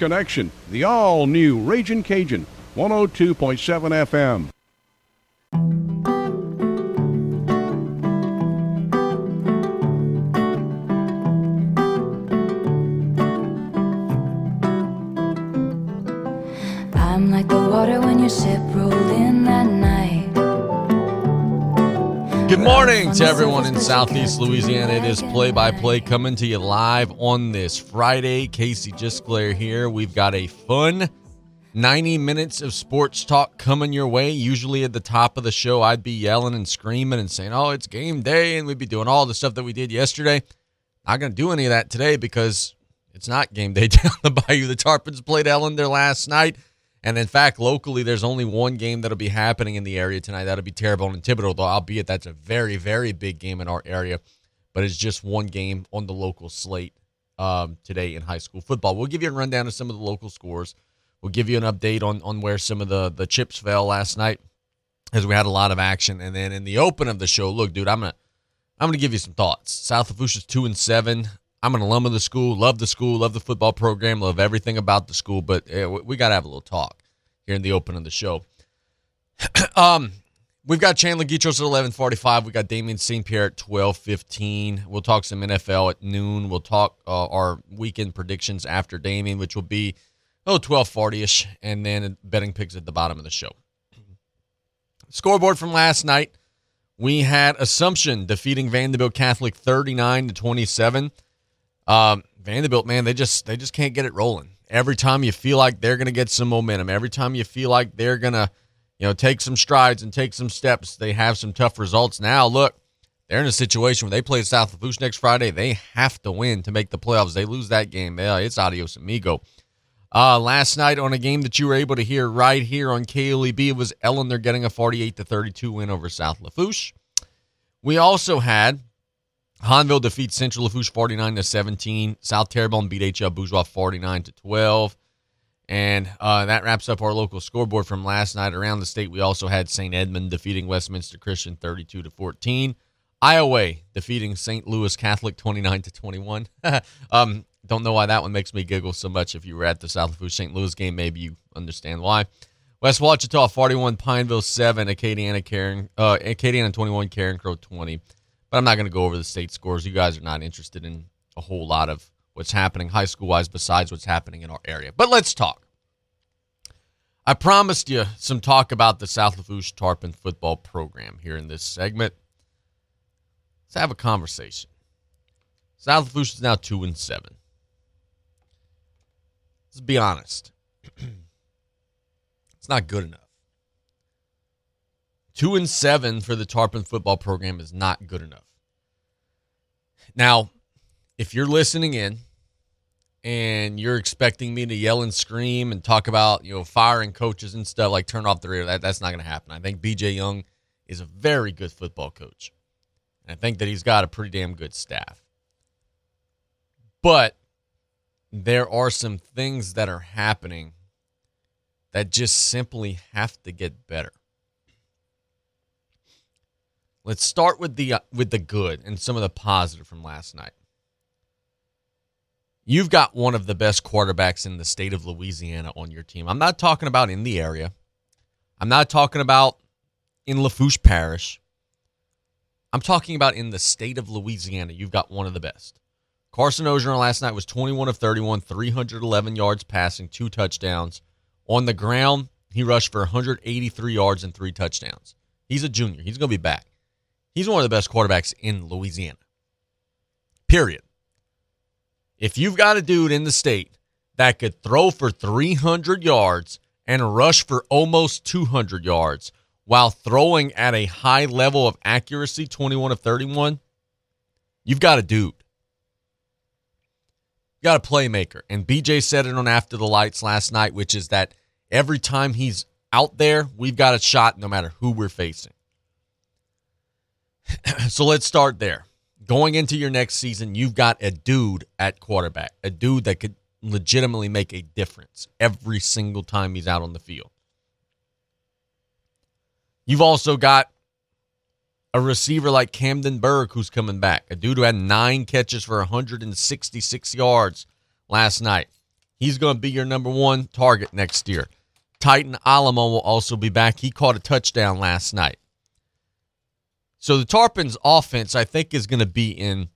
Connection, the all new Raging Cajun, 102.7 FM. Morning to everyone in Southeast Louisiana. It is play by play coming to you live on this Friday. Casey Gisclair here. We've got a fun 90 minutes of sports talk coming your way. Usually at the top of the show, I'd be yelling and screaming and saying, Oh, it's game day. And we'd be doing all the stuff that we did yesterday. Not going to do any of that today because it's not game day down the bayou. The Tarpons played Ellender last night. And in fact, locally, there's only one game that'll be happening in the area tonight. That'll be Terrebonne and Thibodaux, though, albeit that's a very, very big game in our area. But it's just one game on the local slate um, today in high school football. We'll give you a rundown of some of the local scores. We'll give you an update on, on where some of the, the chips fell last night as we had a lot of action. And then in the open of the show, look, dude, I'm gonna I'm gonna give you some thoughts. South Lafourche's two and seven. I'm an alum of the school, love the school, love the football program, love everything about the school, but uh, we got to have a little talk here in the open of the show. um, we've got Chandler Guidroz at 11:45. We got Damien St. Pierre at 12:15. We'll talk some NFL at noon. We'll talk uh, our weekend predictions after Damien, which will be oh 12:40 ish, and then betting picks at the bottom of the show. Scoreboard from last night. We had Assumption defeating Vanderbilt Catholic 39 to 27. Um, Vanderbilt, man, they just they just can't get it rolling. Every time you feel like they're gonna get some momentum, every time you feel like they're gonna, you know, take some strides and take some steps, they have some tough results. Now, look, they're in a situation where they play South Lafourche next Friday. They have to win to make the playoffs. They lose that game, it's adios amigo. Uh, last night on a game that you were able to hear right here on KLEB, it was Ellender getting a 48 to 32 win over South Lafourche. We also had Hahnville defeats Central Lafourche 49 to 17. South Terrebonne beat HL Bourgeois 49 to 12. And uh, that wraps up our local scoreboard from last night. Around the state, we also had St. Edmund defeating Westminster Christian 32 to 14. Iowa defeating St. Louis Catholic 29 to 21. um, don't know why that one makes me giggle so much. If you were at the South Lafourche St. Louis game, maybe you understand why. West Ouachita 41, Pineville 7, Acadiana, Karen, uh, Acadiana 21, Carencro 20. But I'm not going to go over the state scores. You guys are not interested in a whole lot of what's happening high school wise besides what's happening in our area. But let's talk. I promised you some talk about the South Lafourche Tarpon football program here in this segment. Let's have a conversation. South Lafourche is now 2 and 7. Let's be honest. it's not good enough. Two and seven for the Tarpon football program is not good enough. Now, if you're listening in and you're expecting me to yell and scream and talk about, you know, firing coaches and stuff, like turn off the radio, that, that's not going to happen. I think BJ Young is a very good football coach. And I think that he's got a pretty damn good staff. But there are some things that are happening that just simply have to get better. Let's start with the uh, with the good and some of the positive from last night. You've got one of the best quarterbacks in the state of Louisiana on your team. I'm not talking about in the area. I'm not talking about in Lafourche Parish. I'm talking about in the state of Louisiana. You've got one of the best. Carson Ogeron last night was 21 of 31, 311 yards passing, two touchdowns. On the ground, he rushed for 183 yards and three touchdowns. He's a junior. He's going to be back. He's one of the best quarterbacks in Louisiana. Period. If you've got a dude in the state that could throw for 300 yards and rush for almost 200 yards while throwing at a high level of accuracy, 21 of 31, you've got a dude. You got a playmaker. And BJ said it on After the Lights last night, which is that every time he's out there, we've got a shot no matter who we're facing. so let's start there. Going into your next season, you've got a dude at quarterback, a dude that could legitimately make a difference every single time he's out on the field. You've also got a receiver like Camden Berg who's coming back, a dude who had nine catches for 166 yards last night. He's going to be your number one target next year. Titan Alamo will also be back. He caught a touchdown last night. So the Tarpons offense, I think, is going to be in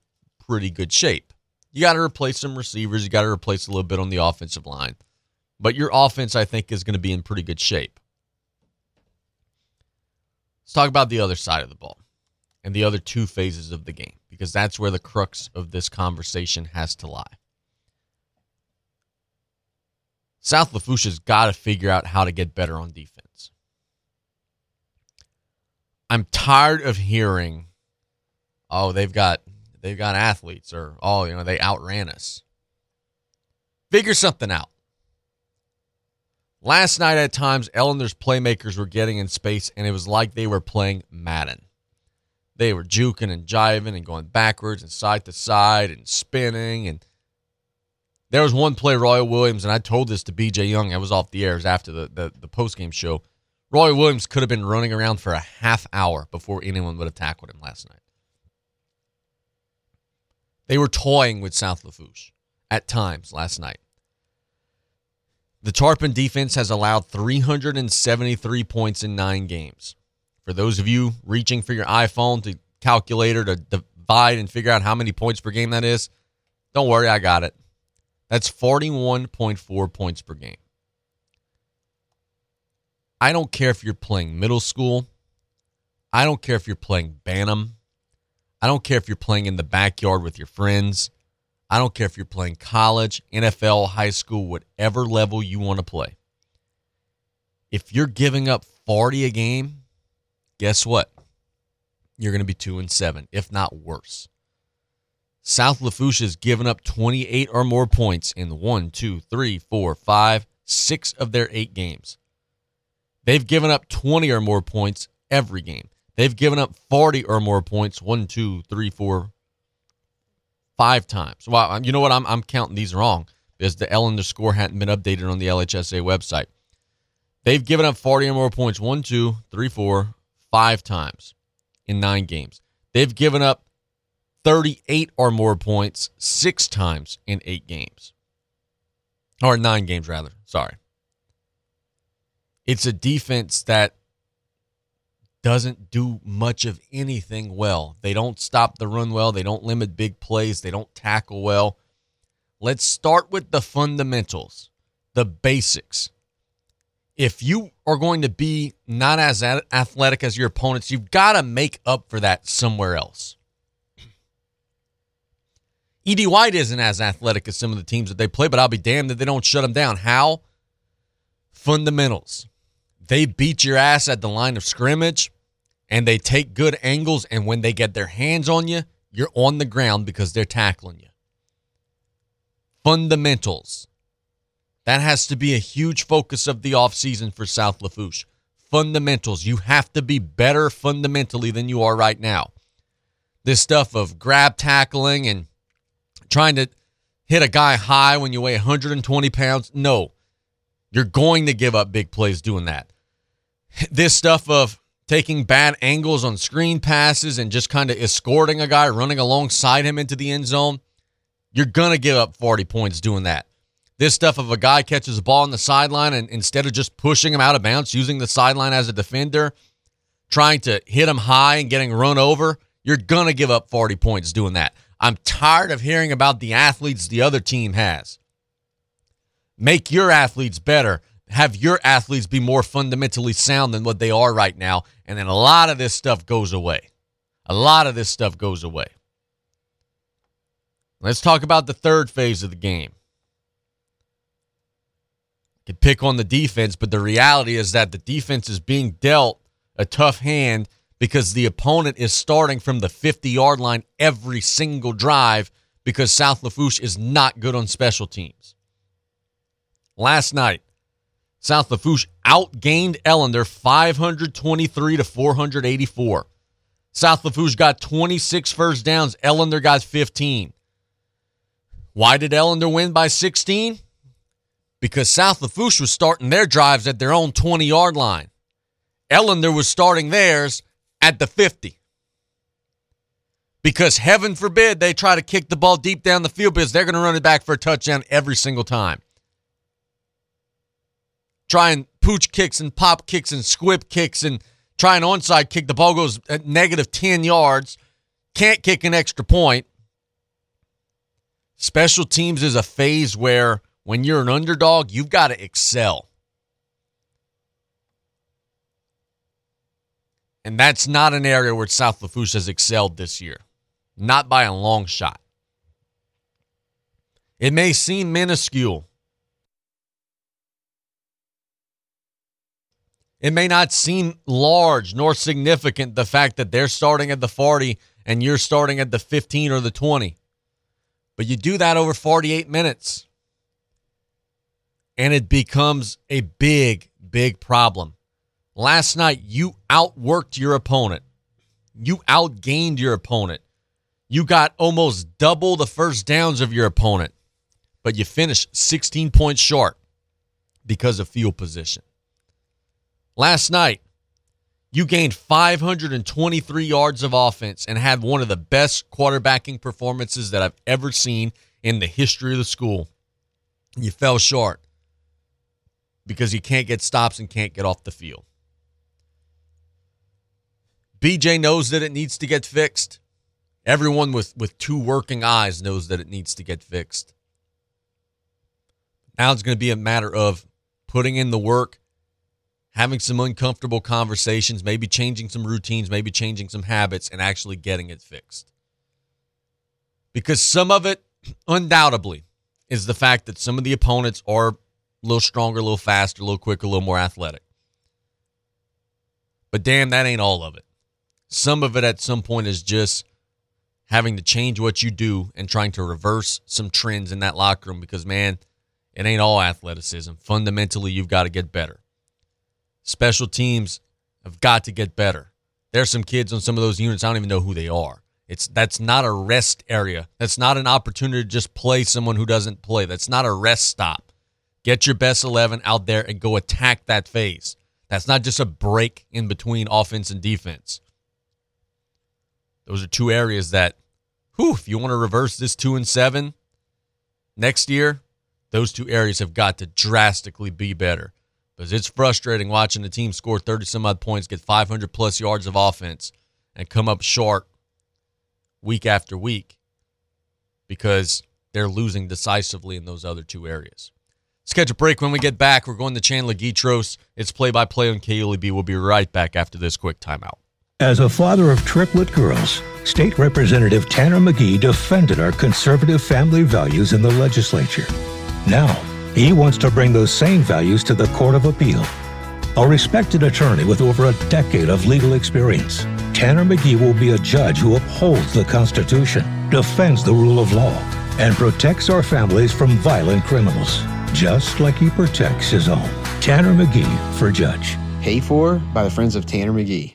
pretty good shape. You got to replace some receivers. You got to replace a little bit on the offensive line. But your offense, I think, is going to be in pretty good shape. Let's talk about the other side of the ball and the other two phases of the game because that's where the crux of this conversation has to lie. South Lafourche's got to figure out how to get better on defense. I'm tired of hearing, oh, they've got they've got athletes or oh, you know, they outran us. Figure something out. Last night at times, Ellender's playmakers were getting in space and it was like they were playing Madden. They were juking and jiving and going backwards and side to side and spinning. And there was one play, Roy Williams, and I told this to BJ Young. I was off the airs after the, the, the post game show. Roy Williams could have been running around for a half hour before anyone would have tackled him last night. They were toying with South Lafourche at times last night. The Tarpon defense has allowed 373 points in nine games. For those of you reaching for your iPhone to calculator to divide and figure out how many points per game that is, don't worry, I got it. That's 41.4 points per game. I don't care if you're playing middle school. I don't care if you're playing Bantam. I don't care if you're playing in the backyard with your friends. I don't care if you're playing college, NFL, high school, whatever level you want to play. If you're giving up 40 a game, guess what? You're going to be 2 and 7, if not worse. South Lafourche has given up 28 or more points in one, two, three, four, five, six of their eight games. They've given up 20 or more points every game. They've given up 40 or more points one, two, three, four, five times. Well, you know what? I'm, I'm counting these wrong because the Ellender score hadn't been updated on the LHSA website. They've given up 40 or more points one, two, three, four, five times in nine games. They've given up 38 or more points six times in eight games. Or nine games, rather. Sorry. It's a defense that doesn't do much of anything well. They don't stop the run well. They don't limit big plays. They don't tackle well. Let's start with the fundamentals, the basics. If you are going to be not as athletic as your opponents, you've got to make up for that somewhere else. Ed White isn't as athletic as some of the teams that they play, but I'll be damned if they don't shut him down. How? Fundamentals. They beat your ass at the line of scrimmage and they take good angles. And when they get their hands on you, you're on the ground because they're tackling you. Fundamentals. That has to be a huge focus of the offseason for South Lafourche. Fundamentals. You have to be better fundamentally than you are right now. This stuff of grab tackling and trying to hit a guy high when you weigh 120 pounds. No, you're going to give up big plays doing that. This stuff of taking bad angles on screen passes and just kind of escorting a guy running alongside him into the end zone, you're going to give up 40 points doing that. This stuff of a guy catches a ball on the sideline and instead of just pushing him out of bounds, using the sideline as a defender, trying to hit him high and getting run over, you're going to give up 40 points doing that. I'm tired of hearing about the athletes the other team has. Make your athletes better. Have your athletes be more fundamentally sound than what they are right now. And then a lot of this stuff goes away. A lot of this stuff goes away. Let's talk about the third phase of the game. Can pick on the defense, but the reality is that the defense is being dealt a tough hand because the opponent is starting from the 50 yard line every single drive because South Lafourche is not good on special teams. Last night, South Lafourche outgained Ellender 523 to 484. South Lafourche got 26 first downs. Ellender got 15. Why did Ellender win by 16? Because South Lafourche was starting their drives at their own 20 yard line. Ellender was starting theirs at the 50. Because heaven forbid they try to kick the ball deep down the field because they're going to run it back for a touchdown every single time. Trying pooch kicks and pop kicks and squib kicks and try an onside kick. The ball goes at negative 10 yards. Can't kick an extra point. Special teams is a phase where when you're an underdog, you've got to excel. And that's not an area where South Lafourche has excelled this year. Not by a long shot. It may seem minuscule. It may not seem large nor significant the fact that they're starting at the 40 and you're starting at the 15 or the 20. But you do that over 48 minutes. And it becomes a big, big problem. Last night, you outworked your opponent. You outgained your opponent. You got almost double the first downs of your opponent, but you finished 16 points short because of field position. Last night, you gained 523 yards of offense and had one of the best quarterbacking performances that I've ever seen in the history of the school. You fell short because you can't get stops and can't get off the field. BJ knows that it needs to get fixed. Everyone with, with two working eyes knows that it needs to get fixed. Now it's going to be a matter of putting in the work, having some uncomfortable conversations, maybe changing some routines, maybe changing some habits, and actually getting it fixed. Because some of it, undoubtedly, is the fact that some of the opponents are a little stronger, a little faster, a little quicker, a little more athletic. But damn, that ain't all of it. Some of it at some point is just having to change what you do and trying to reverse some trends in that locker room because, man, it ain't all athleticism. Fundamentally, you've got to get better. Special teams have got to get better. There's some kids on some of those units, I don't even know who they are. It's that's not a rest area. That's not an opportunity to just play someone who doesn't play. That's not a rest stop. Get your best 11 out there and go attack that phase. That's not just a break in between offense and defense. Those are two areas that, whew, if you want to reverse this two and seven next year, those two areas have got to drastically be better. Because it's frustrating watching the team score 30 some odd points, get 500 plus yards of offense, and come up short week after week because they're losing decisively in those other two areas. Let's catch a break. When we get back, we're going to Chandler Guidroz. It's play by play on KLEB. We'll be right back after this quick timeout. As a father of triplet girls, State Representative Tanner Magee defended our conservative family values in the legislature. Now, he wants to bring those same values to the Court of Appeal. A respected attorney with over a decade of legal experience, Tanner Magee will be a judge who upholds the Constitution, defends the rule of law, and protects our families from violent criminals, just like he protects his own. Tanner Magee for judge. Paid for by the Friends of Tanner McGee.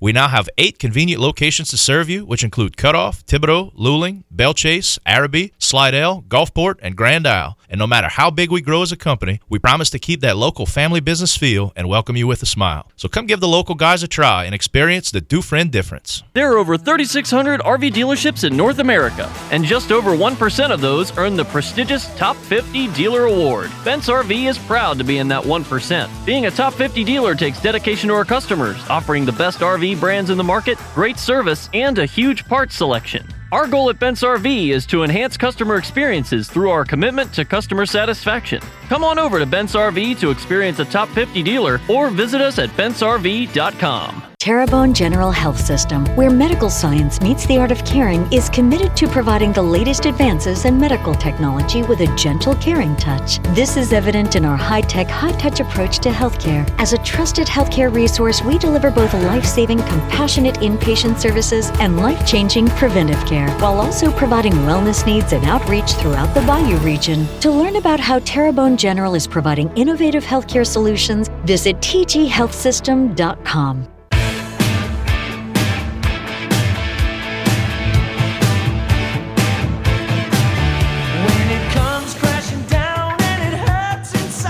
We now have eight convenient locations to serve you, which include Cutoff, Thibodaux, Luling, Belle Chasse, Arabi, Slidell, Gulfport, and Grand Isle. And no matter how big we grow as a company, we promise to keep that local family business feel and welcome you with a smile. So come give the local guys a try and experience the Dufresne difference. There are over 3,600 RV dealerships in North America, and just over 1% of those earn the prestigious Top 50 Dealer Award. Bent's RV is proud to be in that 1%. Being a Top 50 dealer takes dedication to our customers, offering the best RV brands in the market, great service, and a huge parts selection. Our goal at Bent's RV is to enhance customer experiences through our commitment to customer satisfaction. Come on over to Bent's RV to experience a top 50 dealer or visit us at bentsrv.com. Terrebonne General Health System, where medical science meets the art of caring, is committed to providing the latest advances in medical technology with a gentle, caring touch. This is evident in our high tech, high touch approach to healthcare. As a trusted healthcare resource, we deliver both life saving, compassionate inpatient services and life changing preventive care, while also providing wellness needs and outreach throughout the Bayou region. To learn about how Terrebonne General is providing innovative healthcare solutions, visit tghealthsystem.com.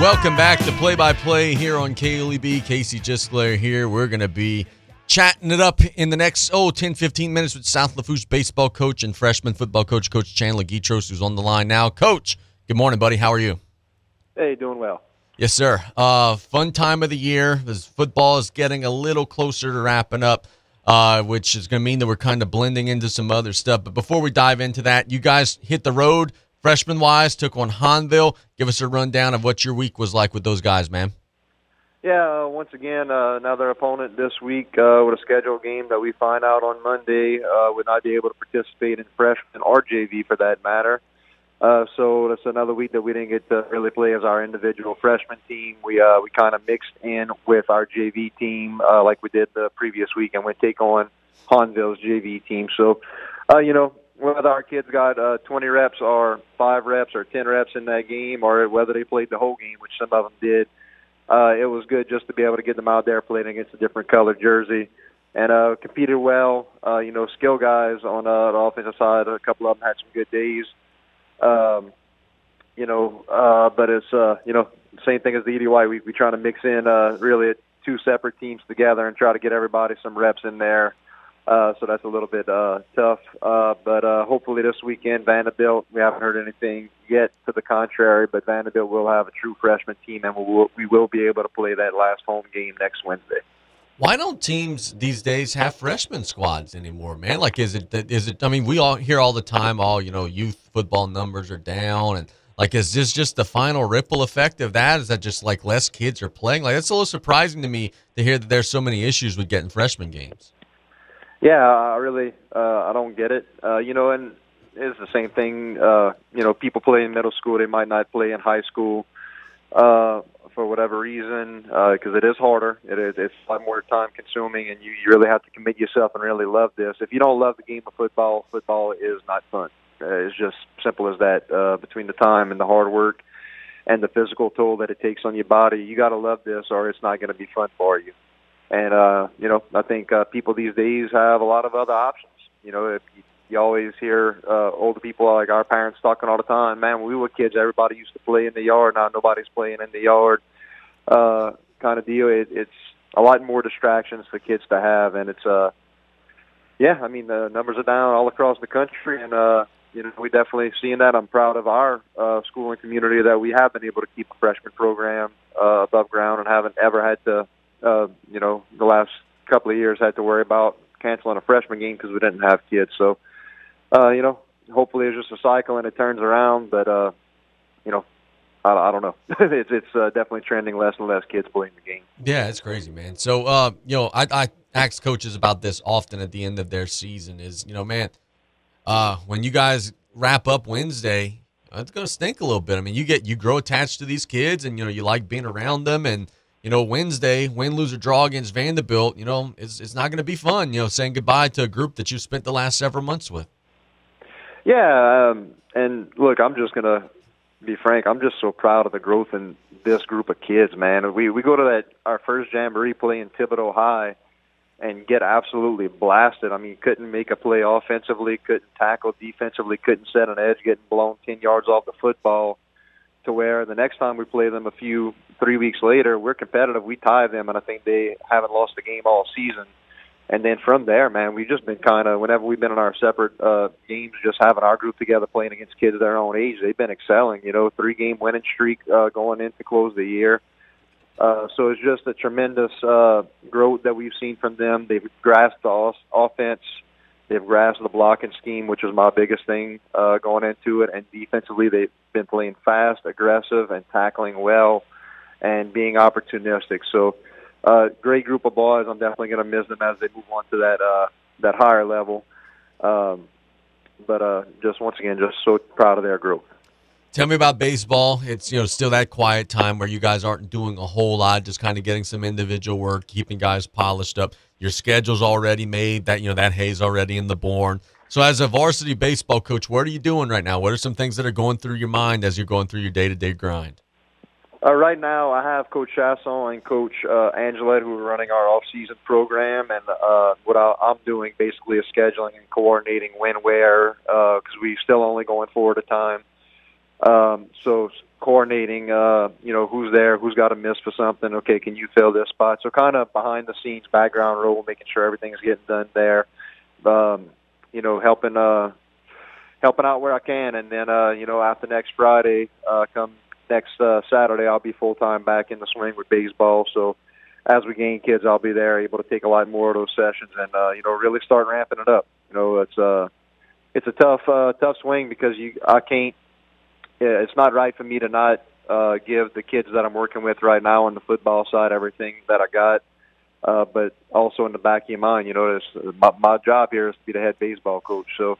Welcome back to Play by Play here on KLEB. Casey Gisclair here. We're going to be chatting it up in the next, oh, 10, 15 minutes with South Lafourche baseball coach and freshman football coach, Coach Chandler Guidroz, who's on the line now. Coach, good morning, buddy. How are you? Hey, doing well. Yes, sir. Uh, fun time of the year. This football is getting a little closer to wrapping up, uh, which is going to mean that we're kind of blending into some other stuff. But before we dive into that, you guys hit the road freshman wise, took on Hahnville. Give us a rundown of what your week was like with those guys, man. Yeah, uh, once again, uh, another opponent this week uh, with a scheduled game that we find out on Monday uh, would not be able to participate in freshman or JV for that matter. Uh, so that's another week that we didn't get to really play as our individual freshman team. We uh, we kind of mixed in with our JV team uh, like we did the previous week, and we take on Hahnville's JV team. So, uh, you know, whether our kids got uh, 20 reps or five reps or 10 reps in that game, or whether they played the whole game, which some of them did, uh, it was good just to be able to get them out there playing against a different colored jersey and uh, competed well. Uh, you know, skill guys on uh, the offensive side, a couple of them had some good days. Um, you know, uh, but it's uh, you know same thing as the EDY. We we trying to mix in uh, really two separate teams together and try to get everybody some reps in there. Uh, so that's a little bit uh, tough. Uh, but uh, hopefully this weekend, Vanderbilt, we haven't heard anything yet to the contrary, but Vanderbilt will have a true freshman team, and we will, we will be able to play that last home game next Wednesday. Why don't teams these days have freshman squads anymore, man? Like, is it is it? I mean, we all hear all the time, all you know, youth football numbers are down, and like, is this just the final ripple effect of that? Is that just like less kids are playing? Like, it's a little surprising to me to hear that there's so many issues with getting freshman games. Yeah, I really uh, I don't get it. Uh, you know, and it's the same thing. Uh, you know, people play in middle school; they might not play in high school uh, for whatever reason because uh, it is harder. It is it's a lot more time consuming, and you, you really have to commit yourself and really love this. If you don't love the game of football, football is not fun. Uh, it's just simple as that. Uh, between the time and the hard work and the physical toll that it takes on your body, you got to love this, or it's not going to be fun for you. And uh, you know, I think uh, people these days have a lot of other options. You know, if you, you always hear uh, older people like our parents talking all the time. Man, when we were kids, everybody used to play in the yard. Now nobody's playing in the yard. Uh, kind of deal. It, it's a lot more distractions for kids to have, and it's uh, yeah. I mean, the numbers are down all across the country, and uh, you know, we definitely seeing that. I'm proud of our uh, schooling community that we have been able to keep a freshman program uh, above ground and haven't ever had to uh, you know, the last couple of years had to worry about canceling a freshman game because we didn't have kids. So, uh, you know, hopefully it's just a cycle and it turns around. But, uh, you know, I, I don't know. it's it's uh, definitely trending less and less kids playing the game. Yeah, it's crazy, man. So, uh, you know, I, I ask coaches about this often at the end of their season. Is you know, man, uh, when you guys wrap up Wednesday, it's gonna stink a little bit. I mean, you get you grow attached to these kids, and you know, you like being around them, and you know, Wednesday, win, lose, or draw against Vanderbilt, you know, it's, it's not going to be fun, you know, saying goodbye to a group that you spent the last several months with. Yeah. Um, and look, I'm just going to be frank. I'm just so proud of the growth in this group of kids, man. We, we go to that, our first Jamboree play in Thibodaux High, and get absolutely blasted. I mean, couldn't make a play offensively, couldn't tackle defensively, couldn't set an edge, getting blown 10 yards off the football. To where the next time we play them a few three weeks later, we're competitive. We tie them, and I think they haven't lost a game all season. And then from there, man, we've just been kind of whenever we've been in our separate uh, games, just having our group together playing against kids of their own age. They've been excelling. You know, three game winning streak uh, going in to close the year. Uh, so it's just a tremendous uh, growth that we've seen from them. They've grasped the off- offense. They've grasped the blocking scheme, which was my biggest thing uh, going into it. And defensively, they've been playing fast, aggressive, and tackling well, and being opportunistic. So, uh, great group of boys. I'm definitely going to miss them as they move on to that uh, that higher level. Um, but uh, just once again, just so proud of their growth. Tell me about baseball. It's you know still that quiet time where you guys aren't doing a whole lot, just kind of getting some individual work, keeping guys polished up. Your schedule's already made. That you know that hay's already in the barn. So as a varsity baseball coach, what are you doing right now? What are some things that are going through your mind as you're going through your day to day grind? Uh, right now, I have Coach Chasson and Coach uh, who are running our off-season program, and uh, what I, I'm doing basically is scheduling and coordinating when, where, because uh, we still only going forward a time. Um, so coordinating, uh, you know, who's there, who's got a miss for something. Okay, can you fill this spot? So kind of behind the scenes background role, making sure everything's getting done there. Um, you know, helping uh, helping out where I can, and then uh, you know, after next Friday, uh, come next uh, Saturday, I'll be full time back in the swing with baseball. So as we gain kids, I'll be there, able to take a lot more of those sessions, and uh, you know, really start ramping it up. You know, it's uh, it's a tough uh, tough swing because you I can't it's not right for me to not uh, give the kids that I'm working with right now on the football side everything that I got. Uh, but also in the back of your mind, you know, this, my, my job here is to be the head baseball coach. So,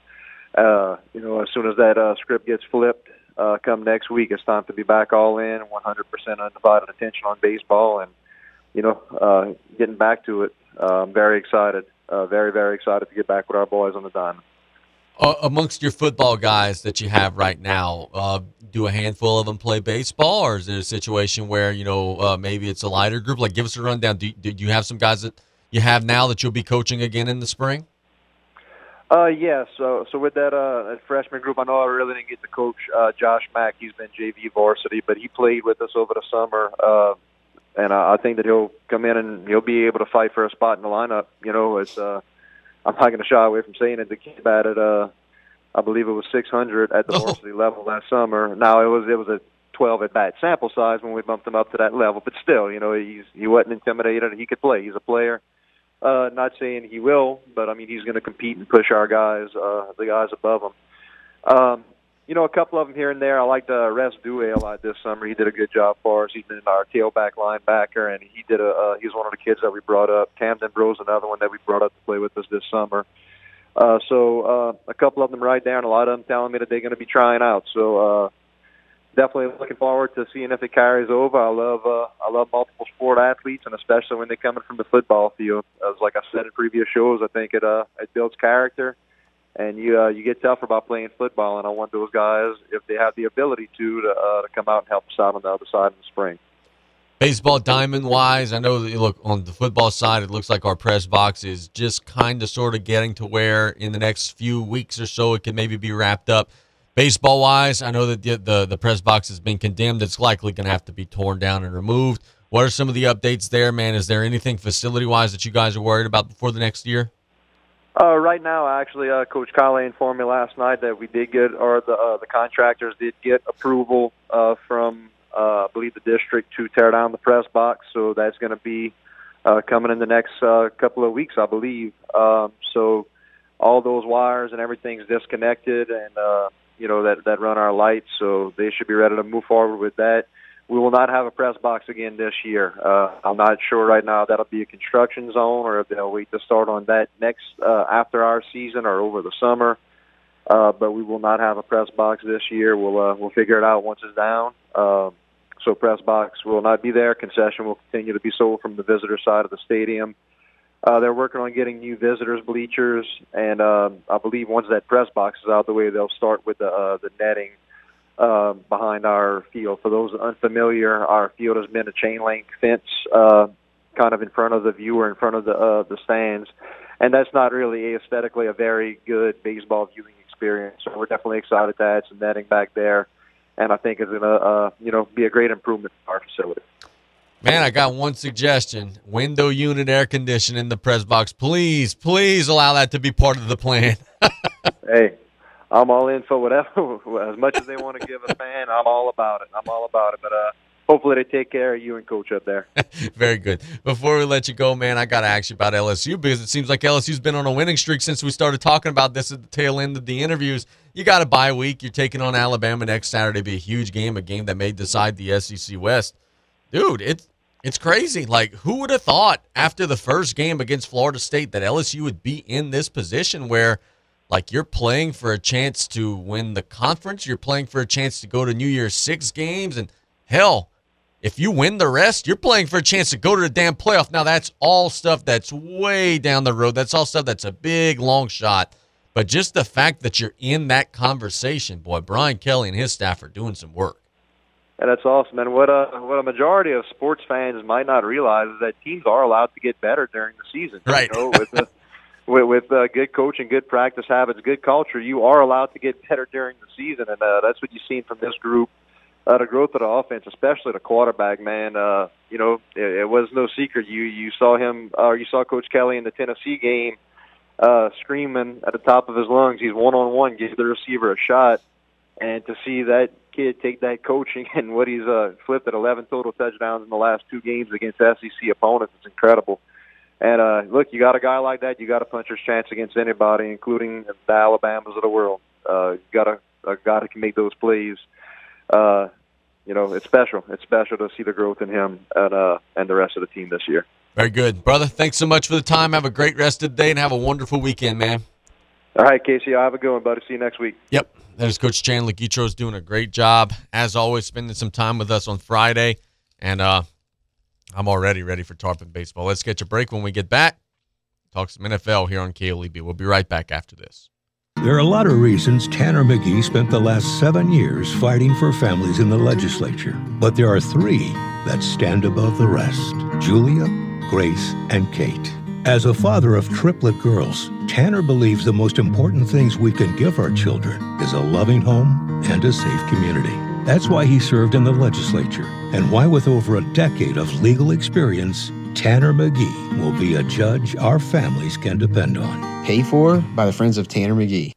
uh, you know, as soon as that uh, script gets flipped, uh, come next week, it's time to be back all in, 100% undivided attention on baseball, and you know, uh, getting back to it. Uh, I'm very excited, uh, very very excited to get back with our boys on the diamond. Uh, amongst your football guys that you have right now, uh, do a handful of them play baseball, or is there a situation where you know uh, maybe it's a lighter group? Like, give us a rundown. Do, do you have some guys that you have now that you'll be coaching again in the spring? Uh, yeah. So, so with that uh, that freshman group, I know I really didn't get to coach uh, Josh Mack. He's been JV varsity, but he played with us over the summer, uh, and I, I think that he'll come in and he'll be able to fight for a spot in the lineup. You know, it's. Uh, I'm not going to shy away from saying it. The kid batted, uh, I believe it was 600 at the oh. varsity level last summer. Now it was it was a 12 at bat sample size when we bumped him up to that level, but still, you know, he's he wasn't intimidated. He could play. He's a player. Uh, not saying he will, but I mean he's going to compete and push our guys, uh, the guys above him. Um, you know, a couple of them here and there. I liked uh, Res Due a lot this summer. He did a good job for us. He's been our tailback linebacker, and he did a. Uh, he's one of the kids that we brought up. Camden Bros, another one that we brought up to play with us this summer. Uh, so uh, a couple of them right and a lot of them telling me that they're going to be trying out. So uh, definitely looking forward to seeing if it carries over. I love uh, I love multiple sport athletes, and especially when they're coming from the football field. As like I said in previous shows, I think it uh, it builds character and you uh, you get tougher about playing football. And I want those guys, if they have the ability to, to, uh, to come out and help us out on the other side in the spring. Baseball diamond wise, I know that look on the football side, it looks like our press box is just kind of sort of getting to where in the next few weeks or so it can maybe be wrapped up. Baseball wise, I know that the, the, the press box has been condemned. It's likely going to have to be torn down and removed. What are some of the updates there, man? Is there anything facility wise that you guys are worried about before the next year? Uh, right now, actually, uh, Coach Kyle informed me last night that we did get, or the uh, the contractors did get approval uh, from, uh, I believe, the district to tear down the press box. So that's going to be uh, coming in the next uh, couple of weeks, I believe. Um, so all those wires and everything's disconnected, and uh, you know that that run our lights. So they should be ready to move forward with that we will not have a press box again this year. Uh, I'm not sure right now that'll be a construction zone or if they'll wait to start on that next uh, after our season or over the summer. Uh, but we will not have a press box this year. We'll uh, we'll figure it out once it's down. Uh, so press box will not be there. Concession will continue to be sold from the visitor side of the stadium. Uh, they're working on getting new visitors bleachers, and uh, I believe once that press box is out of the way, they'll start with the uh, the netting uh, behind our field. For those unfamiliar, our field has been a chain link fence uh, kind of in front of the viewer, in front of the uh, the stands, and that's not really aesthetically a very good baseball viewing experience. So we're definitely excited to add some netting back there, and I think it's going to uh, you know be a great improvement for our facility. Man, I got one suggestion: window unit air conditioning in the press box. Please, please allow that to be part of the plan. hey, I'm all in for whatever. As much as they want to give a fan, I'm all about it. I'm all about it. But uh, hopefully they take care of you and coach up there. Very good. Before we let you go, man, I got to ask you about LSU because it seems like LSU's been on a winning streak since we started talking about this at the tail end of the interviews. You got a bye week. You're taking on Alabama next Saturday. Be a huge game, a game that may decide the SEC West. Dude, it's it's crazy. Like, who would have thought after the first game against Florida State that LSU would be in this position where – like you're playing for a chance to win the conference, you're playing for a chance to go to New Year's Six games, and hell, if you win the rest, you're playing for a chance to go to the damn playoff. Now that's all stuff that's way down the road. That's all stuff that's a big long shot. But just the fact that you're in that conversation, boy, Brian Kelly and his staff are doing some work. And that's awesome. And what a what a majority of sports fans might not realize is that teams are allowed to get better during the season. Right. You know, with the with, with uh, good coaching, good practice habits, good culture, you are allowed to get better during the season, and uh, that's what you've seen from this group. Uh, the growth of the offense, especially the quarterback, man. Uh, you know, it, it was no secret. You you saw him, or uh, you saw Coach Kelly in the Tennessee game, uh, screaming at the top of his lungs. He's one on one, give the receiver a shot, and to see that kid take that coaching and what he's uh, flipped at 11 total touchdowns in the last two games against SEC opponents is incredible. And uh, look, you got a guy like that, you got a puncher's chance against anybody, including the Alabamas of the world. Uh, you got a, a guy that can make those plays. Uh, you know, it's special. It's special to see the growth in him and uh, and the rest of the team this year. Very good, brother. Thanks so much for the time. Have a great rest of the day and have a wonderful weekend, man. All right, Casey. I have a good one, buddy. See you next week. Yep. There's Coach Chandler Guidroz doing a great job as always, spending some time with us on Friday, and uh, I'm already ready for Tarpon baseball. Let's get a break when we get back. Talk some NFL here on KLEB. We'll be right back after this. There are a lot of reasons Tanner Magee spent the last seven years fighting for families in the legislature, but there are three that stand above the rest Julia, Grace, and Kate. As a father of triplet girls, Tanner believes the most important things we can give our children is a loving home and a safe community. That's why he served in the legislature, and why, with over a decade of legal experience, Tanner Magee will be a judge our families can depend on. Paid for by the Friends of Tanner Magee.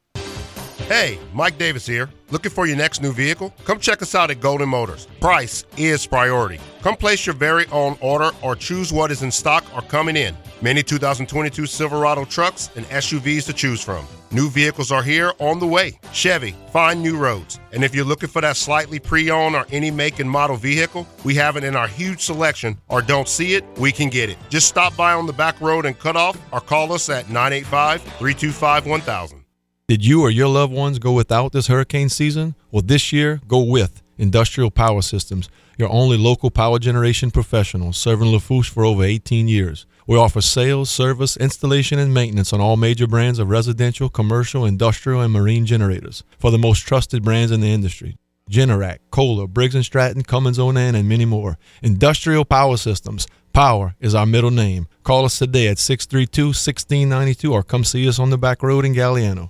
Hey, Mike Davis here. Looking for your next new vehicle? Come check us out at Golden Motors. Price is priority. Come place your very own order or choose what is in stock or coming in. Many 2022 Silverado trucks and SUVs to choose from. New vehicles are here on the way. Chevy, find new roads. And if you're looking for that slightly pre owned or any make and model vehicle, we have it in our huge selection, or don't see it, we can get it. Just stop by on the back road and cut off, or call us at 985 325 1000. Did you or your loved ones go without this hurricane season? Well, this year, go with Industrial Power Systems, your only local power generation professional serving Lafourche for over 18 years. We offer sales, service, installation, and maintenance on all major brands of residential, commercial, industrial, and marine generators for the most trusted brands in the industry. Generac, Kohler, Briggs & Stratton, Cummins Onan, and many more. Industrial Power Systems. Power is our middle name. Call us today at 632-1692 or come see us on the back road in Galliano.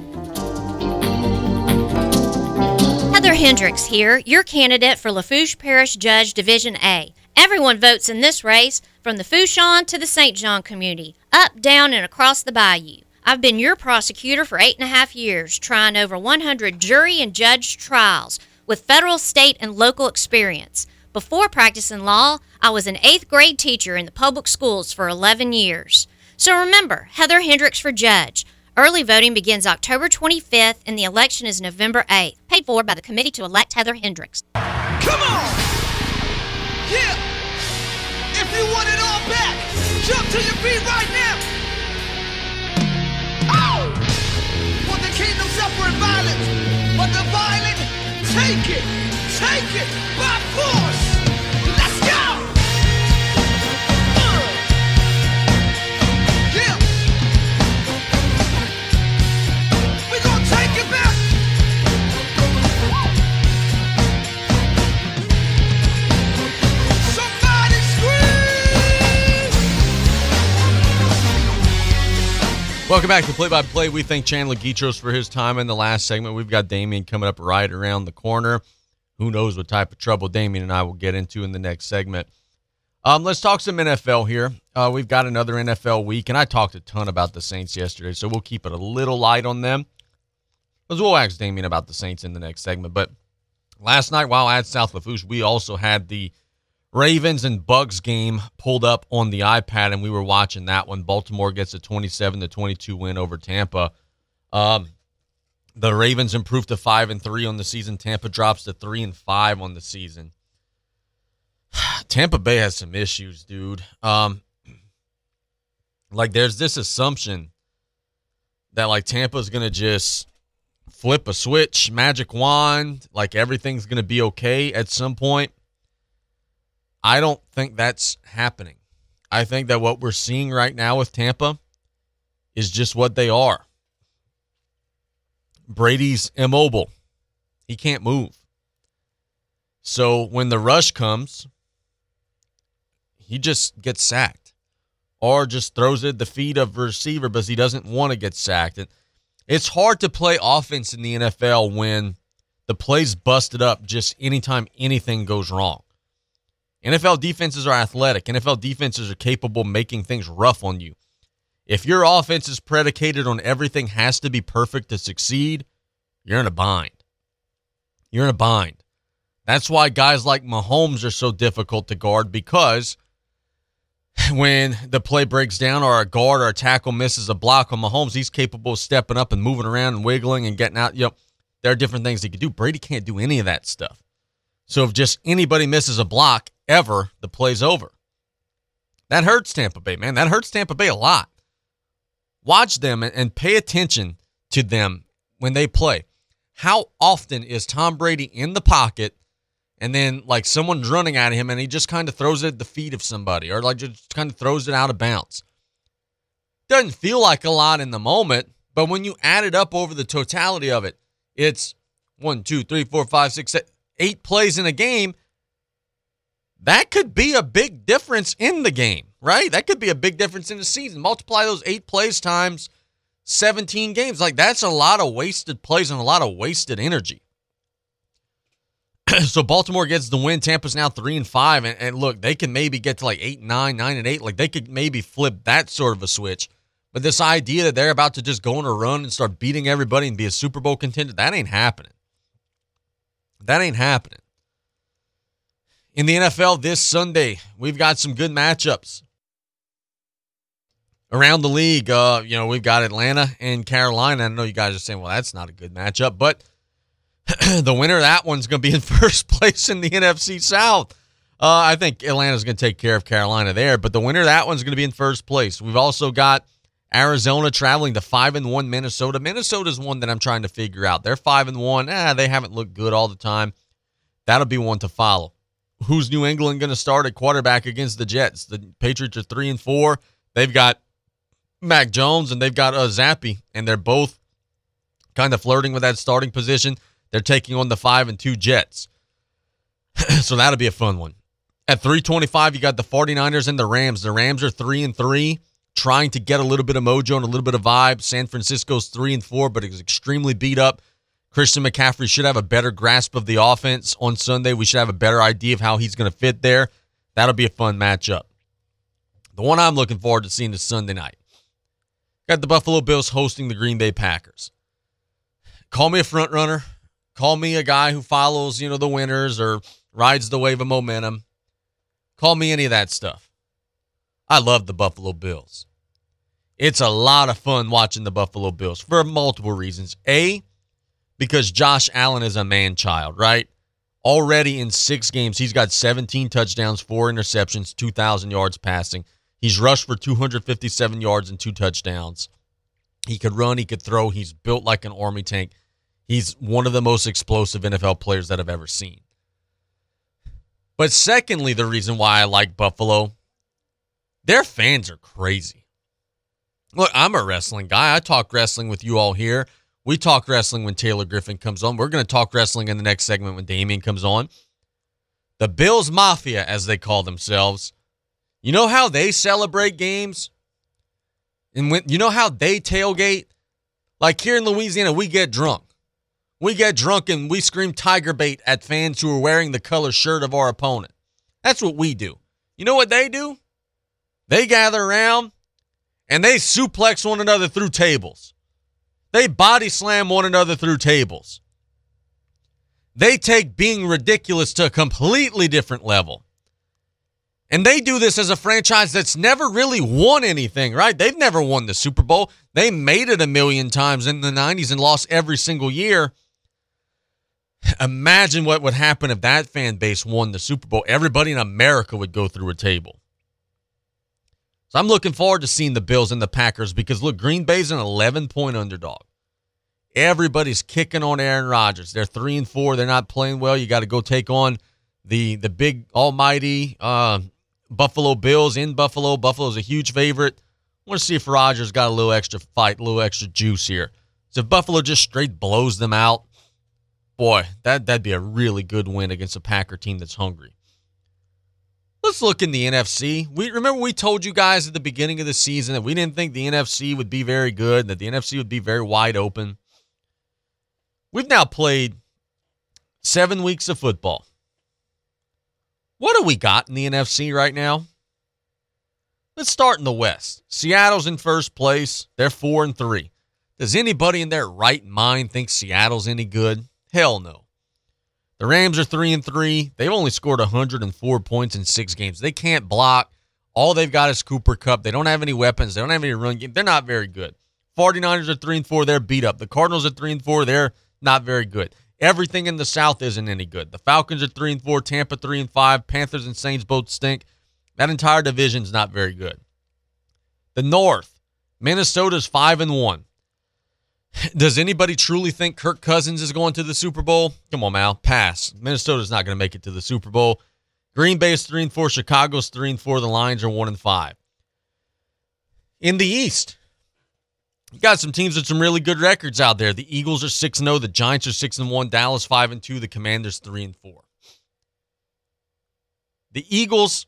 Hendricks here, your candidate for Lafourche Parish Judge Division A. Everyone votes in this race, from the Fourchon to the St. John community, up, down, and across the bayou. I've been your prosecutor for eight and a half years, trying over 100 jury and judge trials with federal, state, and local experience. Before practicing law, I was an eighth grade teacher in the public schools for 11 years. So remember, Heather Hendricks for judge. Early voting begins October 25th and the election is November 8th. Paid for by the Committee to Elect Heather Hendricks. Come on! Yeah! If you want it all back, jump to your feet right now! Oh! For the kingdom suffer violence, but the violent take it, take it by force! Welcome back to Play by Play. We thank Chandler Guidroz for his time in the last segment. We've got Damien coming up right around the corner. Who knows what type of trouble Damien and I will get into in the next segment. Um, let's talk some NFL here. Uh, we've got another NFL week, and I talked a ton about the Saints yesterday, so we'll keep it a little light on them. Because we'll ask Damien about the Saints in the next segment. But last night, while at South Lafourche, we also had the Ravens and Bucks game pulled up on the iPad, and we were watching that one. Baltimore gets a 27 to 22 win over Tampa. Um, the Ravens improved to five and three on the season. Tampa drops to three and five on the season. Tampa Bay has some issues, dude. Um, like there's this assumption that like Tampa's gonna just flip a switch, magic wand, like everything's gonna be okay at some point. I don't think that's happening. I think that what we're seeing right now with Tampa is just what they are. Brady's immobile. He can't move. So when the rush comes, he just gets sacked or just throws it at the feet of receiver because he doesn't want to get sacked. And it's hard to play offense in the NFL when the play's busted up just anytime anything goes wrong. NFL defenses are athletic. NFL defenses are capable of making things rough on you. If your offense is predicated on everything has to be perfect to succeed, you're in a bind. You're in a bind. That's why guys like Mahomes are so difficult to guard because when the play breaks down or a guard or a tackle misses a block on Mahomes, he's capable of stepping up and moving around and wiggling and getting out. You know, there are different things he can do. Brady can't do any of that stuff. So if just anybody misses a block ever, the play's over. That hurts Tampa Bay, man. That hurts Tampa Bay a lot. Watch them and pay attention to them when they play. How often is Tom Brady in the pocket and then like someone's running at him and he just kind of throws it at the feet of somebody or like just kind of throws it out of bounds? Doesn't feel like a lot in the moment, but when you add it up over the totality of it, it's one, two, three, four, five, six, seven, eight plays in a game. That could be a big difference in the game, right? That could be a big difference in the season. Multiply those eight plays times 17 games. Like that's a lot of wasted plays and a lot of wasted energy. so Baltimore gets the win. Tampa's now three and five, and, and, look, they can maybe get to like eight, nine, nine and eight. Like they could maybe flip that sort of a switch. But this idea that they're about to just go on a run and start beating everybody and be a Super Bowl contender, that ain't happening. That ain't happening. In the NFL this Sunday, we've got some good matchups around the league. Uh, you know, we've got Atlanta and Carolina. I know you guys are saying, well, that's not a good matchup, but the winner of that one's going to be in first place in the NFC South. Uh, I think Atlanta's going to take care of Carolina there, but the winner of that one's going to be in first place. We've also got Arizona traveling to five and one Minnesota. Minnesota's one that I'm trying to figure out. They're five and one. Ah, they haven't looked good all the time. That'll be one to follow. Who's New England going to start at quarterback against the Jets? The Patriots are three and four. They've got Mac Jones and they've got uh, Zappe, and they're both kind of flirting with that starting position. They're taking on the five and two Jets. so that'll be a fun one. At 325, you got the 49ers and the Rams. The Rams are three and three, trying to get a little bit of mojo and a little bit of vibe. San Francisco's three and four, but is extremely beat up. Christian McCaffrey should have a better grasp of the offense on Sunday. We should have a better idea of how he's going to fit there. That'll be a fun matchup. The one I'm looking forward to seeing is Sunday night. Got the Buffalo Bills hosting the Green Bay Packers. Call me a front runner. Call me a guy who follows, you know, the winners or rides the wave of momentum. Call me any of that stuff. I love the Buffalo Bills. It's a lot of fun watching the Buffalo Bills for multiple reasons. A, because Josh Allen is a man child, right? Already in six games, he's got 17 touchdowns, four interceptions, 2,000 yards passing. He's rushed for 257 yards and two touchdowns. He could run, he could throw. He's built like an army tank. He's one of the most explosive NFL players that I've ever seen. But secondly, the reason why I like Buffalo, their fans are crazy. Look, I'm a wrestling guy. I talk wrestling with you all here. We talk wrestling when Taylor Griffin comes on. We're going to talk wrestling in the next segment when Damien comes on. The Bills Mafia, as they call themselves, you know how they celebrate games? And when you know how they tailgate? Like here in Louisiana, we get drunk. We get drunk and we scream tiger bait at fans who are wearing the color shirt of our opponent. That's what we do. You know what they do? They gather around and they suplex one another through tables. They body slam one another through tables. They take being ridiculous to a completely different level. And they do this as a franchise that's never really won anything, right? They've never won the Super Bowl. They made it a million times in the 90s and lost every single year. Imagine what would happen if that fan base won the Super Bowl. Everybody in America would go through a table. So I'm looking forward to seeing the Bills and the Packers because look, Green Bay's an 11 point underdog. Everybody's kicking on Aaron Rodgers. They're three and four. They're not playing well. You got to go take on the the big almighty uh, Buffalo Bills in Buffalo. Buffalo's a huge favorite. Want to see if Rodgers got a little extra fight, a little extra juice here. So if Buffalo just straight blows them out, boy, that that'd be a really good win against a Packer team that's hungry. Let's look in the NFC. We remember we told you guys at the beginning of the season that we didn't think the NFC would be very good, that the NFC would be very wide open. We've now played seven weeks of football. What do we got in the NFC right now? Let's start in the West. Seattle's in first place. They're four and three. Does anybody in their right mind think Seattle's any good? Hell no. The Rams are three and three. They've only scored 104 points in six games. They can't block. All they've got is Cooper Kupp. They don't have any weapons. They don't have any run game. They're not very good. 49ers are three and four. They're beat up. The Cardinals are three and four. They're not very good. Everything in the South isn't any good. The Falcons are three and four. Tampa three and five. Panthers and Saints both stink. That entire division's not very good. The North, Minnesota's five and one. Does anybody truly think Kirk Cousins is going to the Super Bowl? Come on, Mal. Pass. Minnesota's not going to make it to the Super Bowl. Green Bay's three and four. Chicago's three and four. The Lions are one and five. In the East, you got some teams with some really good records out there. The Eagles are six and zero. The Giants are six and one. Dallas five and two. The Commanders three and four. The Eagles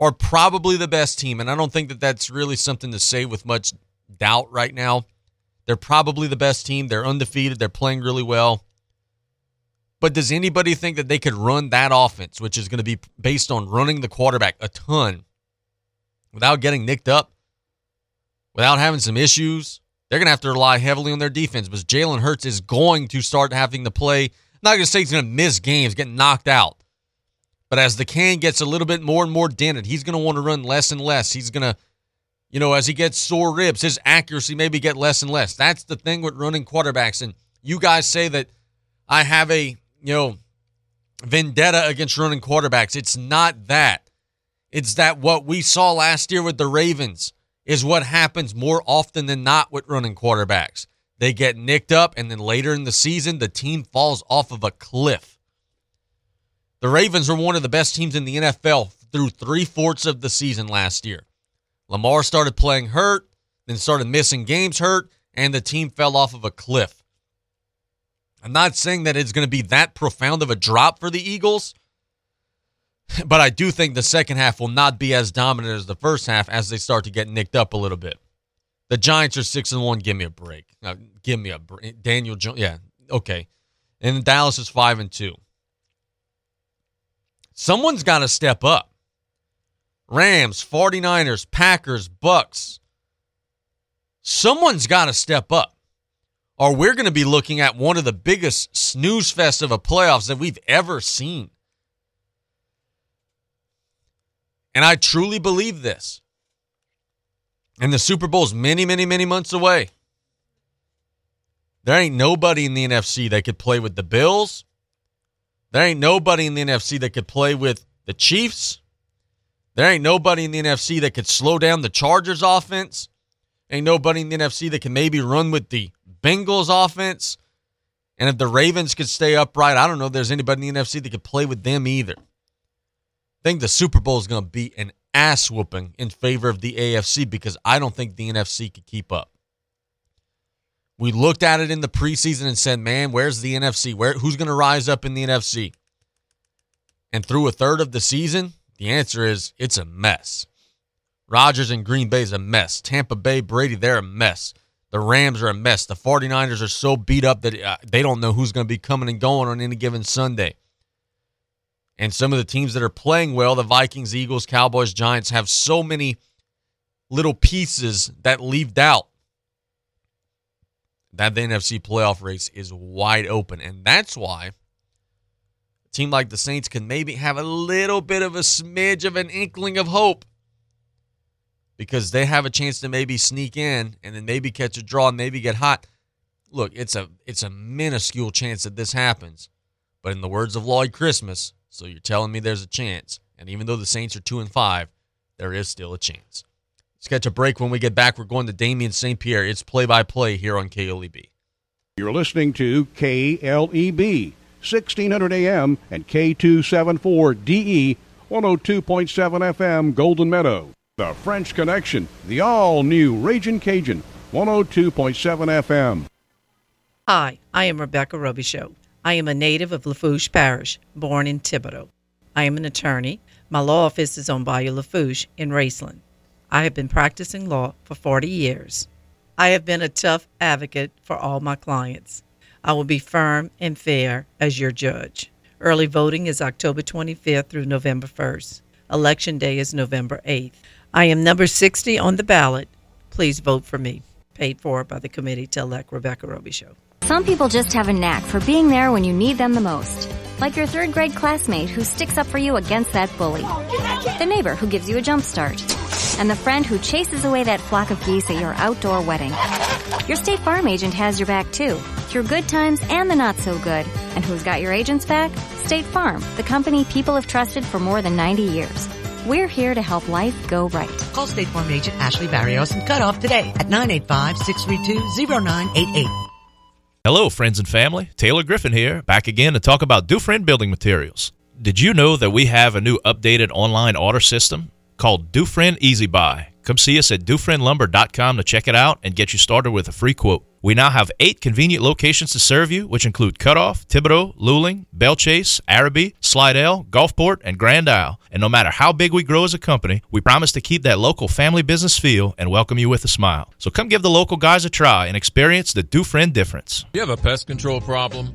are probably the best team, and I don't think that that's really something to say with much doubt right now. They're probably the best team. They're undefeated. They're playing really well. But does anybody think that they could run that offense, which is going to be based on running the quarterback a ton without getting nicked up, without having some issues? They're going to have to rely heavily on their defense because Jalen Hurts is going to start having to play. I'm not going to say he's going to miss games, get knocked out. But as the can gets a little bit more and more dented, he's going to want to run less and less. He's going to you know, as he gets sore ribs, his accuracy maybe get less and less. That's the thing with running quarterbacks. And you guys say that I have a, you know, vendetta against running quarterbacks. It's not that. It's that what we saw last year with the Ravens is what happens more often than not with running quarterbacks. They get nicked up, and then later in the season, the team falls off of a cliff. The Ravens were one of the best teams in the NFL through three fourths of the season last year. Lamar started playing hurt, then started missing games hurt, and the team fell off of a cliff. I'm not saying that it's going to be that profound of a drop for the Eagles, but I do think the second half will not be as dominant as the first half as they start to get nicked up a little bit. The Giants are six and one. Give me a break. Now, give me a break. Daniel Jones. Yeah, okay. And Dallas is five and two. Someone's got to step up. Rams, 49ers, Packers, Bucks. Someone's got to step up. Or we're going to be looking at one of the biggest snooze fest of a playoffs that we've ever seen. And I truly believe this. And the Super Bowl's many, many, many months away. There ain't nobody in the NFC that could play with the Bills. There ain't nobody in the NFC that could play with the Chiefs. There ain't nobody in the NFC that could slow down the Chargers offense. Ain't nobody in the NFC that can maybe run with the Bengals offense. And if the Ravens could stay upright, I don't know if there's anybody in the NFC that could play with them either. I think the Super Bowl is going to be an ass whooping in favor of the AFC because I don't think the NFC could keep up. We looked at it in the preseason and said, "Man, where's the NFC? Where who's going to rise up in the NFC?" And through a third of the season, the answer is it's a mess. Rodgers and Green Bay is a mess. Tampa Bay, Brady, they're a mess. The Rams are a mess. The 49ers are so beat up that uh, they don't know who's going to be coming and going on any given Sunday. And some of the teams that are playing well, the Vikings, Eagles, Cowboys, Giants, have so many little pieces that leave doubt that the NFC playoff race is wide open. And that's why team like the Saints can maybe have a little bit of a smidge of an inkling of hope because they have a chance to maybe sneak in and then maybe catch a draw and maybe get hot. Look, it's a it's a minuscule chance that this happens. But in the words of Lloyd Christmas, so you're telling me there's a chance. And even though the Saints are 2 and 5, there is still a chance. Let's catch a break when we get back. We're going to Damien St. Pierre. It's play by play here on KLEB. You're listening to KLEB, 1600 AM and K274DE, 102.7 FM, Golden Meadow. The French Connection, the all new Raging Cajun, 102.7 FM. Hi, I am Rebecca Robichaud. I am a native of Lafourche Parish, born in Thibodaux. I am an attorney. My law office is on Bayou Lafourche in Raceland. I have been practicing law for 40 years. I have been a tough advocate for all my clients. I will be firm and fair as your judge. Early voting is October 25th through November 1st. Election day is November 8th. I am number 60 on the ballot. Please vote for me. Paid for by the committee to elect Rebecca Robichaud. Some people just have a knack for being there when you need them the most. Like your third grade classmate who sticks up for you against that bully. The neighbor who gives you a jump start. And the friend who chases away that flock of geese at your outdoor wedding. Your State Farm agent has your back too, through good times and the not so good. And who's got your agent's back? State Farm, the company people have trusted for more than 90 years. We're here to help life go right. Call State Farm agent Ashley Barrios and cut off today at 985-632-0988. Hello, friends and family. Taylor Griffin here, back again to talk about Dufresne Building Materials. Did you know that we have a new updated online order system called Dufresne Easy Buy? Come see us at DufresneLumber.com to check it out and get you started with a free quote. We now have eight convenient locations to serve you, which include Cutoff, Thibodaux, Luling, Belle Chasse, Arabi, Slidell, Gulfport, and Grand Isle. And no matter how big we grow as a company, we promise to keep that local family business feel and welcome you with a smile. So come give the local guys a try and experience the Dufresne difference. You have a pest control problem?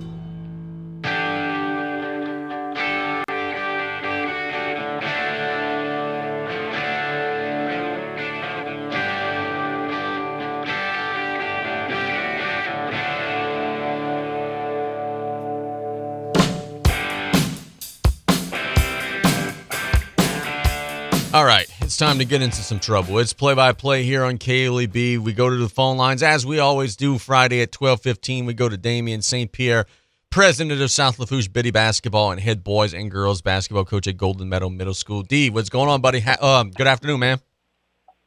Time to get into some trouble. It's play-by-play here on KLEB. We go to the phone lines as we always do. Friday at twelve fifteen, we go to Damien St. Pierre, president of South Lafourche Biddy basketball and head boys and girls basketball coach at Golden Meadow Middle School. D, what's going on, buddy? Ha- um, good afternoon, man.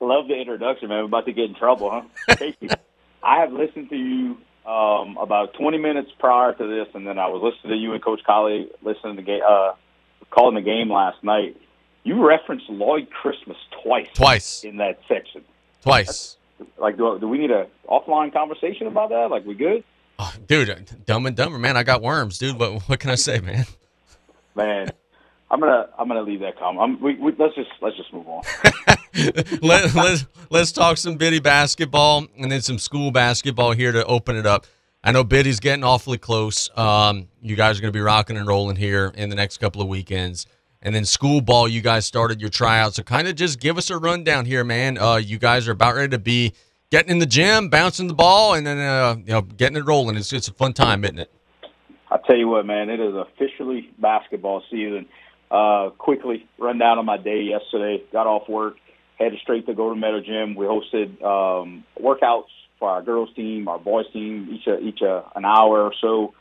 Love the introduction, man. I'm about to get in trouble, huh? I have listened to you um, about 20 minutes prior to this, and then I was listening to you and Coach Colley listening to uh, calling the game last night. You referenced Lloyd Christmas twice. Twice in that section. Twice. Like, do, do we need a offline conversation about that? Like, we good? Dude, dumb and dumber, man. I got worms, dude. What what can I say, man? Man, I'm gonna I'm gonna leave that comment. I'm, we, we, let's just let's just move on. Let, let's let's talk some Biddy basketball and then some school basketball here to open it up. I know Biddy's getting awfully close. Um, you guys are going to be rocking and rolling here in the next couple of weekends. And then school ball, you guys started your tryouts. So kind of just give us a rundown here, man. Uh, you guys are about ready to be getting in the gym, bouncing the ball, and then uh, you know getting it rolling. It's it's a fun time, isn't it? I tell you what, man, it is officially basketball season. Uh, quickly run down on my day yesterday. Got off work, headed straight to Golden Meadow Gym. We hosted um, workouts for our girls team, our boys team, each a, each a, an hour or so,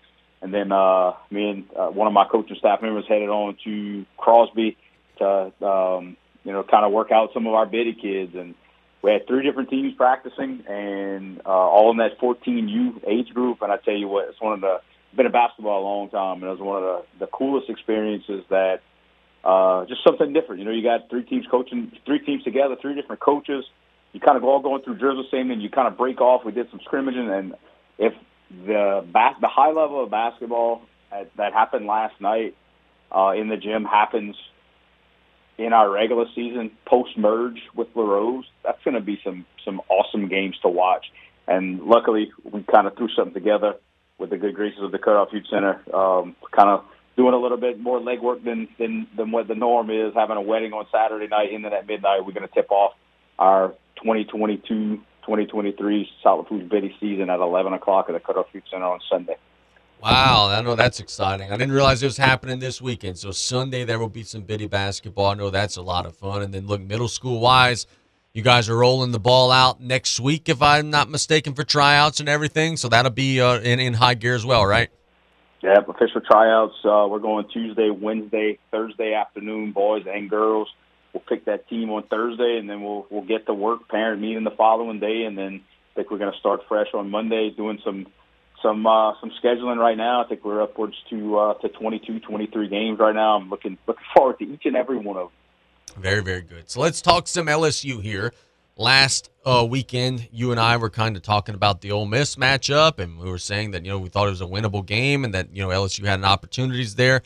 and then uh, me and uh, one of my coaching staff members headed on to Crosby to um, you know kind of work out some of our biddy kids and we had three different teams practicing and uh, all in that 14U age group. And I tell you what, it's one of the been in basketball a long time, and it was one of the the coolest experiences that uh, just something different. You know, you got three teams coaching, three teams together, three different coaches. You kind of all going through drills the same, and you kind of break off. We did some scrimmaging, and if the bas- the high level of basketball at, that happened last night uh, in the gym happens in our regular season post merge with Larose, that's going to be some some awesome games to watch. And luckily, we kind of threw something together with the good graces of the Cutoff Youth Center, um, kind of doing a little bit more legwork than, than than what the norm is. Having a wedding on Saturday night, and then at midnight, we're going to tip off our 2022-2023 South Lafourche Biddy season at 11 o'clock at the Cutoff Youth Center on Sunday. Wow, I know that's exciting. I didn't realize it was happening this weekend. So Sunday there will be some biddy basketball. I know that's a lot of fun. And then look, middle school wise, you guys are rolling the ball out next week, if I'm not mistaken, for tryouts and everything. So that'll be uh, in in high gear as well, right? Yeah, official tryouts. Uh, we're going Tuesday, Wednesday, Thursday afternoon, boys and girls. We'll pick that team on Thursday, and then we'll we'll get to work, parent meeting the following day, and then I think we're going to start fresh on Monday, doing some some uh, some scheduling right now. I think we're upwards to uh, to 22, 23 games right now. I'm looking looking forward to each and every one of them. Very, very good. So let's talk some LSU here. Last uh, weekend, you and I were kind of talking about the Ole Miss matchup, and we were saying that you know we thought it was a winnable game, and that you know LSU had an opportunities there.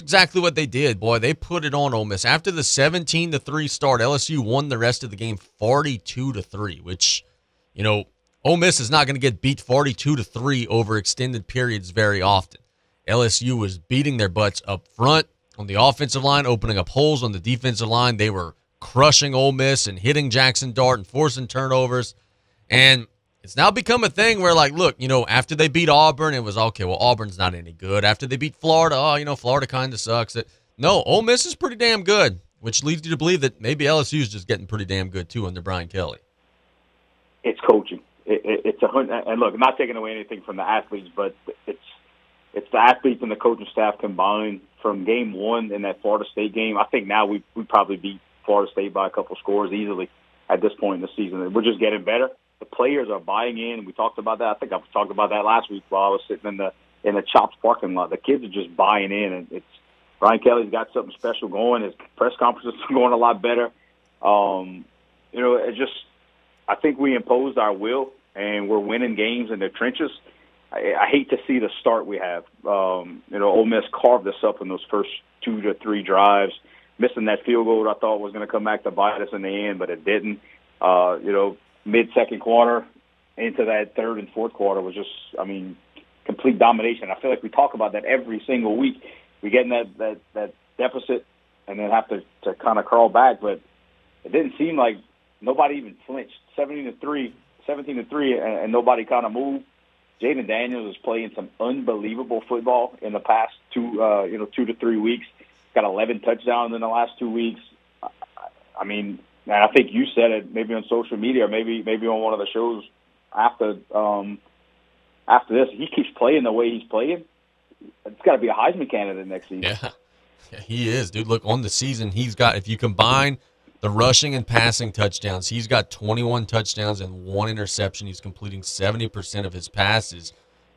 Exactly what they did, boy. They put it on Ole Miss after the seventeen to three start. LSU won the rest of the game forty two to three, which you know Ole Miss is not going to get beat forty two to three over extended periods very often. LSU was beating their butts up front on the offensive line, opening up holes on the defensive line. They were crushing Ole Miss and hitting Jackson Dart and forcing turnovers. And it's now become a thing where, like, look, you know, after they beat Auburn, it was okay. Well, Auburn's not any good. After they beat Florida, oh, you know, Florida kind of sucks. It no, Ole Miss is pretty damn good, which leads you to believe that maybe LSU is just getting pretty damn good too under Brian Kelly. It's coaching. It, it, it's a hun- and look, I'm not taking away anything from the athletes, but it's it's the athletes and the coaching staff combined from game one in that Florida State game. I think now we we probably beat Florida State by a couple scores easily at this point in the season. We're just getting better. The players are buying in. We talked about that. I think I talked about that last week while I was sitting in the in the Chops parking lot. The kids are just buying in, and it's Brian Kelly's got something special going. His press conferences are going a lot better. Um, you know, it just I think we imposed our will, and we're winning games in the trenches. I, I hate to see the start we have. Um, you know, Ole Miss carved us up in those first two to three drives. missing that field goal I thought was going to come back to bite us in the end, but it didn't. Uh, you know, mid second quarter into that third and fourth quarter was just, I mean, complete domination. I feel like we talk about that every single week. We get in that that that deficit and then have to to kind of crawl back, but it didn't seem like nobody even flinched. 17 to three, 17 to three, and, and nobody kind of moved. Jayden Daniels is playing some unbelievable football in the past two, uh, you know, two to three weeks. Got 11 touchdowns in the last two weeks. I mean, and I think you said it maybe on social media or maybe maybe on one of the shows after um, after this. He keeps playing the way he's playing. It's got to be a Heisman candidate next season. Yeah. yeah, he is, dude. Look on the season, he's got. If you combine the rushing and passing touchdowns, he's got 21 touchdowns and one interception. He's completing 70% of his passes.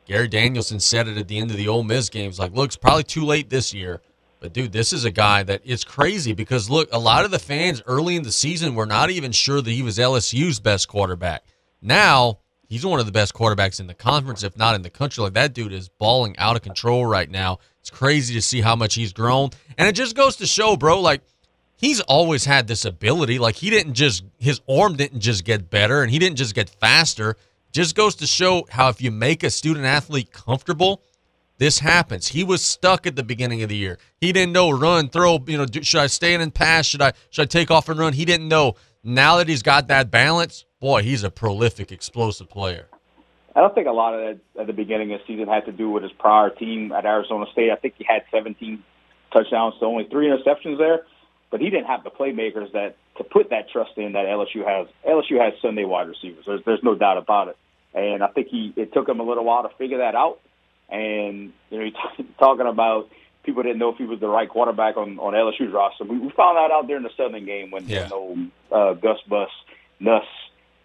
Gary Danielson said it at the end of the Ole Miss games. Like, look, it's probably too late this year. But dude, this is a guy that is crazy because look, a lot of the fans early in the season were not even sure that he was LSU's best quarterback. Now he's one of the best quarterbacks in the conference, if not in the country. Like that dude is balling out of control right now. It's crazy to see how much he's grown, and it just goes to show, bro. Like he's always had this ability. Like he didn't just his arm didn't just get better, and he didn't just get faster. Just goes to show how if you make a student athlete comfortable this happens. He was stuck at the beginning of the year. He didn't know run, throw. You know, do, should I stay in and pass? Should I should I take off and run? He didn't know. Now that he's got that balance, boy, he's a prolific, explosive player. I don't think a lot of that at the beginning of the season had to do with his prior team at Arizona State. I think he had 17 touchdowns to only three interceptions there, but he didn't have the playmakers that to put that trust in that LSU has. LSU has Sunday wide receivers. There's there's no doubt about it. And I think he it took him a little while to figure that out. And you know, he's talking about people didn't know if he was the right quarterback on on LSU's roster. We, we found that out during the Southern game when Yeah. you know uh, Gus Bus Nuss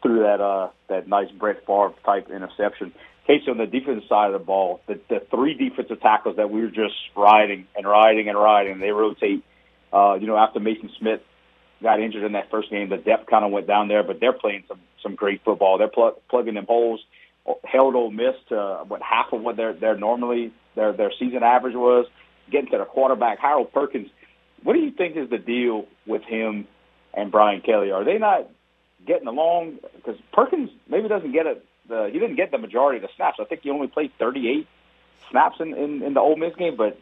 threw that uh that nice Brett Favre type interception. Casey on the defensive side of the ball, the the three defensive tackles that we were just riding and riding and riding, they rotate. Uh, you know, after Maason Smith got injured in that first game, the depth kind of went down there, but they're playing some some great football. They're plug, plugging them holes. Held Ole Miss to what half of what their their normally their their season average was. Getting to the quarterback, Harold Perkins. What do you think is the deal with him and Brian Kelly? Are they not getting along? Because Perkins maybe doesn't get it. The, he didn't get the majority of the snaps. I think he only played 38 snaps in, in, in the Ole Miss game, but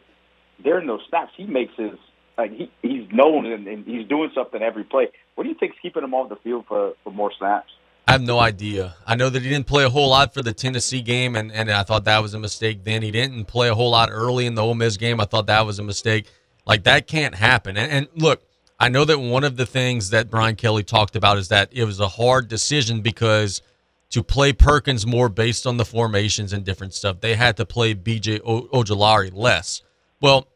during those snaps, he makes his like he he's known and, and he's doing something every play. What do you think's keeping him off the field for for more snaps? I have no idea. I know that he didn't play a whole lot for the Tennessee game, and, and I thought that was a mistake. Then he didn't play a whole lot early in the Ole Miss game. I thought that was a mistake. Like that can't happen. And, and look, I know that one of the things that Brian Kelly talked about is that it was a hard decision because to play Perkins more based on the formations and different stuff, they had to play BJ o- Ojulari less. Well,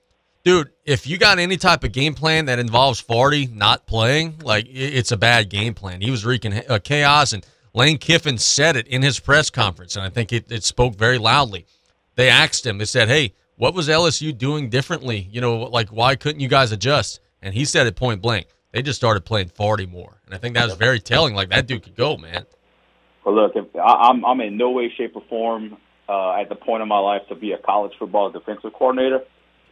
dude, if you got any type of game plan that involves Farty not playing, like it's a bad game plan. He was wreaking uh, chaos, and Lane Kiffin said it in his press conference, and I think it, it spoke very loudly. They asked him, they said, "Hey, what was LSU doing differently? You know, like why couldn't you guys adjust?" And he said it point blank. They just started playing Farty more, and I think that was very telling. Like that dude could go, man. Well, look, if, I, I'm I'm in no way, shape, or form uh, at the point in my life to be a college football defensive coordinator,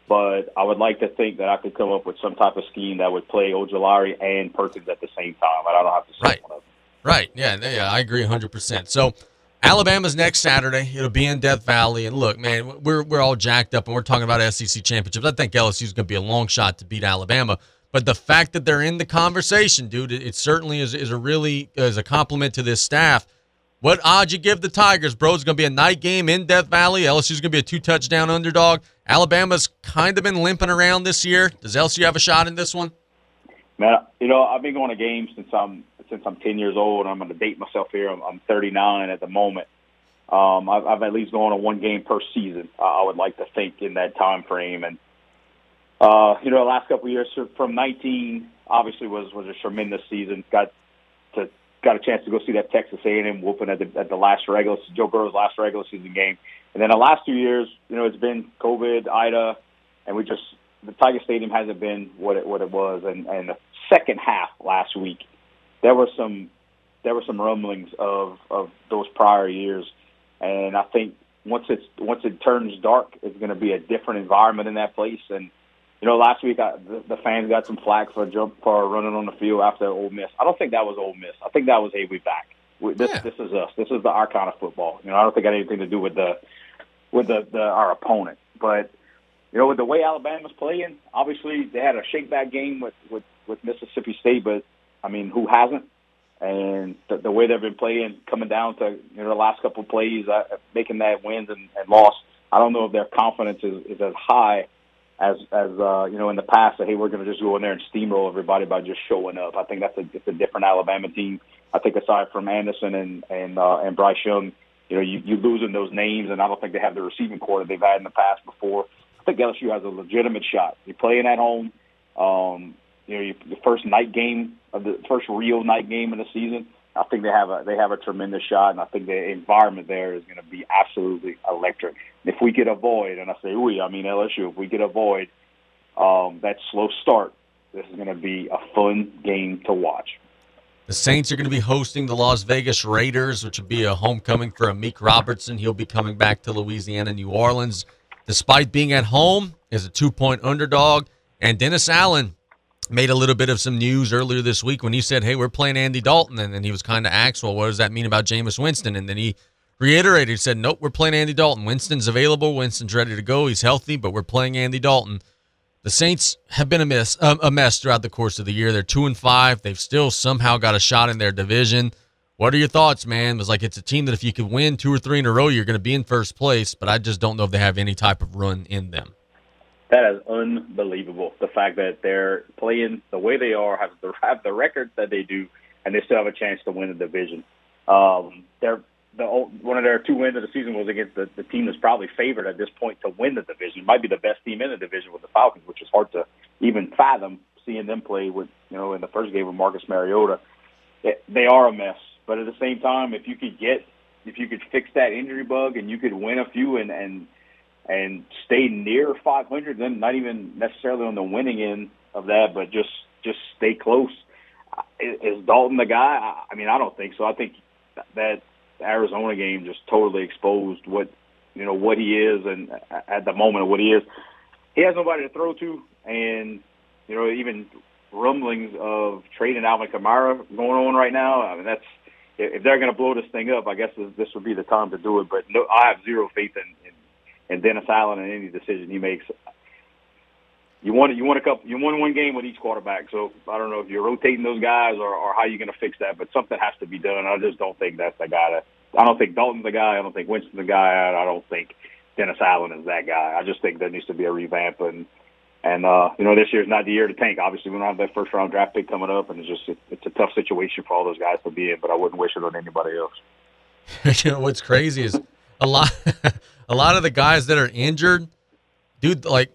but I would like to think that I could come up with some type of scheme that would play Ojulari and Perkins at the same time. But I don't have to say Right. Right. Yeah. Yeah. I agree 100%. So, Alabama's next Saturday. It'll be in Death Valley. And look, man, we're, we're all jacked up and we're talking about SEC championships. I think LSU's going to be a long shot to beat Alabama. But the fact that they're in the conversation, dude, it, it certainly is, is a really is a compliment to this staff. What odds you give the Tigers, bro? It's going to be a night game in Death Valley. LSU's going to be a two touchdown underdog. Alabama's kind of been limping around this year. Does LSU have a shot in this one? Man, you know, I've been going to games since I'm since I'm 10 years old. I'm going to date myself here. I'm, I'm 39 at the moment. Um, I've, I've at least gone to one game per season. I would like to think in that time frame. And uh, you know, the last couple of years from 19 obviously was was a tremendous season. Got to got a chance to go see that Texas A&M whooping at the at the last regular Joe Burrow's last regular season game. And then the last two years, you know, it's been COVID, Ida, and we just the Tiger Stadium hasn't been what it what it was. And and the second half last week, there were some there were some rumblings of of those prior years, and I think once it's once it turns dark, it's going to be a different environment in that place. And you know, last week I, the, the fans got some flack for jump for running on the field after Ole Miss. I don't think that was Ole Miss. I think that was hey, we back. We, this this is us. This is the our kind of football. You know, I don't think it had anything to do with the with the, the our opponent. But you know, with the way Alabama's playing, obviously they had a shakeback game with with with Mississippi State, but I mean, who hasn't? And the, the way they've been playing, coming down to you know the last couple of plays, uh, making that wins and, and loss. I don't know if their confidence is, is as high as as uh, you know in the past. That hey, we're going to just go in there and steamroll everybody by just showing up. I think that's a it's a different Alabama team. I think aside from Anderson and and uh, and Bryce Young, you know, you you losing those names, and I don't think they have the receiving corps that they've had in the past before. I think LSU has a legitimate shot. You're playing at home. Um, you know, you, the first night game of the first real night game of the season. I think they have a they have a tremendous shot, and I think the environment there is going to be absolutely electric. If we could avoid, and I say we, I mean LSU, if we could avoid um, that slow start, this is going to be a fun game to watch. The Saints are going to be hosting the Las Vegas Raiders, which will be a homecoming for Amik Robertson. He'll be coming back to Louisiana, New Orleans, despite being at home as a two-point underdog. And Dennis Allen made a little bit of some news earlier this week when he said, "Hey, we're playing Andy Dalton," and then he was kind of asked, "Well, what does that mean about Jameis Winston?" And then he reiterated, he said, "Nope, we're playing Andy Dalton. Winston's available. Winston's ready to go. He's healthy, but we're playing Andy Dalton." The Saints have been a mess, um, a mess throughout the course of the year. They're two and five. They've still somehow got a shot in their division. What are your thoughts, man? It was like it's a team that if you could win two or three in a row, you're going to be in first place. But I just don't know if they have any type of run in them. That is unbelievable. The fact that they're playing the way they are, have the have the record that they do, and they still have a chance to win the division. Um, they're the one of their two wins of the season was against the, the team that's probably favored at this point to win the division. Might be the best team in the division with the Falcons, which is hard to even fathom seeing them play with you know in the first game with Marcus Mariota. It, they are a mess, but at the same time, if you could get if you could fix that injury bug and you could win a few and and and stay near 500, then not even necessarily on the winning end of that, but just just stay close. Is, Dalton the guy? I, I mean, I don't think so. I think that Arizona game just totally exposed what you know what he is, and at the moment what he is, he has nobody to throw to, and you know even rumblings of trading Alvin Kamara going on right now. I mean that's if they're going to blow this thing up, I guess this would be the time to do it. But no, I have zero faith in, in and Dennis Allen in any decision he makes. You want you want a couple you want one game with each quarterback. So I don't know if you're rotating those guys or, or how you're going to fix that, but something has to be done. I just don't think that's the guy. That, I don't think Dalton's the guy. I don't think Winston's the guy. I don't think Dennis Allen is that guy. I just think there needs to be a revamp and. And uh, you know, this year's not the year to tank. Obviously, we don't have that first round draft pick coming up, and it's just it, it's a tough situation for all those guys to be in. But I wouldn't wish it on anybody else. you know what's crazy is a lot a lot of the guys that are injured, dude, like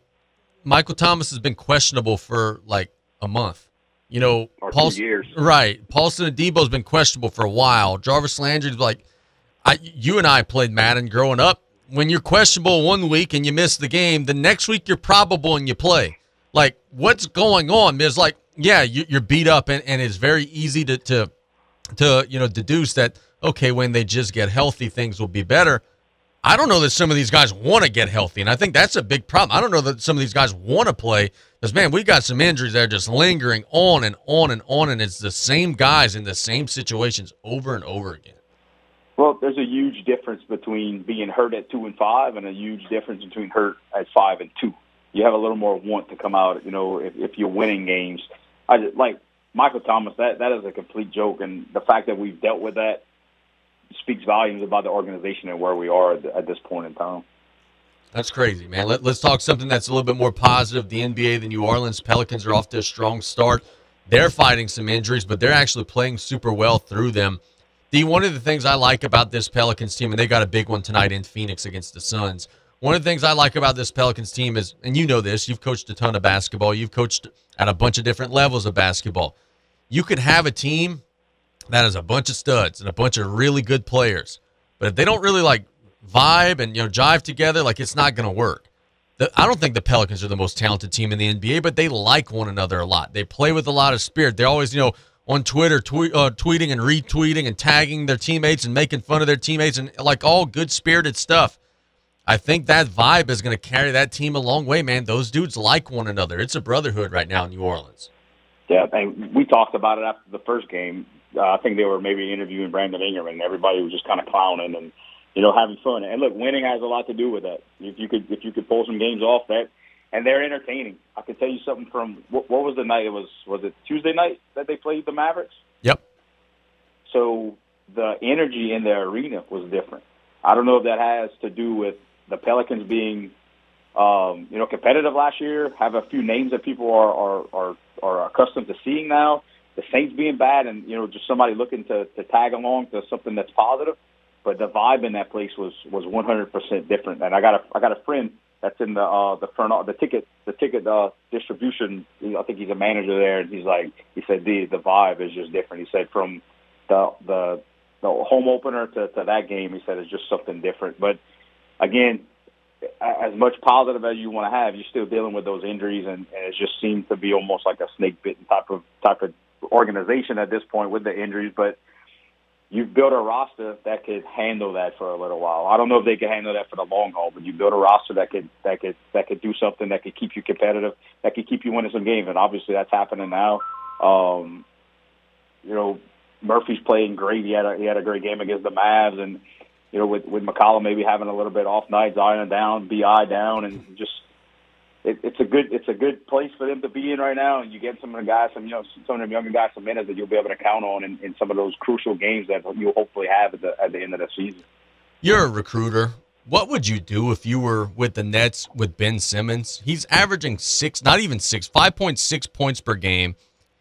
Michael Thomas has been questionable for like a month. You know, or Paul, two years. right? Paulson Adebo's been questionable for a while. Jarvis Landry's like, I, you and I played Madden growing up. When you're questionable one week and you miss the game, the next week you're probable and you play. Like, what's going on? It's like, yeah, you, you're beat up, and, and it's very easy to, to to you know deduce that okay, when they just get healthy, things will be better. I don't know that some of these guys want to get healthy, and I think that's a big problem. I don't know that some of these guys want to play because man, we got some injuries that are just lingering on and on and on, and it's the same guys in the same situations over and over again. Well, there's a huge difference between being hurt at two and five, and a huge difference between hurt at five and two. You have a little more want to come out, you know, if, if you're winning games. I just, like Michael Thomas. That that is a complete joke, and the fact that we've dealt with that speaks volumes about the organization and where we are at, at this point in time. That's crazy, man. Let, us talk something that's a little bit more positive. The NBA, the New Orleans Pelicans are off to a strong start. They're fighting some injuries, but they're actually playing super well through them. The one of the things I like about this Pelicans team, and they got a big one tonight in Phoenix against the Suns. One of the things I like about this Pelicans team is, and you know this, you've coached a ton of basketball, you've coached at a bunch of different levels of basketball. You could have a team that is a bunch of studs and a bunch of really good players. But if they don't really like vibe and you know jive together, like it's not going to work. The, I don't think the Pelicans are the most talented team in the NBA, but they like one another a lot. They play with a lot of spirit. They're always you know on Twitter tweet, uh, tweeting and retweeting and tagging their teammates and making fun of their teammates and like all good spirited stuff. I think that vibe is going to carry that team a long way, man. Those dudes like one another. It's a brotherhood right now in New Orleans. Yeah, and we talked about it after the first game. Uh, I think they were maybe interviewing Brandon Ingram, and everybody was just kind of clowning and you know having fun. And look, winning has a lot to do with that. If you could if you could pull some games off that, and they're entertaining. I can tell you something from what, what was the night? It was was it Tuesday night that they played the Mavericks. Yep. So the energy in the arena was different. I don't know if that has to do with the Pelicans being, um, you know, competitive last year, have a few names that people are are are, are accustomed to seeing now. The Saints being bad, and you know, just somebody looking to to tag along to something that's positive. But the vibe in that place was was 100% different. And I got a I got a friend that's in the uh the front the ticket the ticket uh distribution I think he's a manager there and he's like he said the the vibe is just different. He said from the the the home opener to, to that game, he said it's just something different. But again, as much positive as you want to have, you're still dealing with those injuries, and, and it just seems to be almost like a snake bitten type of type of organization at this point with the injuries. But you've built a roster that could handle that for a little while. I don't know if they can handle that for the long haul, but you built a roster that could that could that could do something that could keep you competitive, that could keep you winning some games, and obviously that's happening now. Um, you know, Murphy's playing great. He had a, he had a great game against the Mavs, and you know, with with McCollum maybe having a little bit off night, Zion down, Bi down, and just it, it's a good it's a good place for them to be in right now. And you get some of the guys, some you know, some of the younger guys, some minutes that you'll be able to count on in, in some of those crucial games that you'll hopefully have at the at the end of the season. You're a recruiter. What would you do if you were with the Nets with Ben Simmons? He's averaging six, not even six, five point six points per game.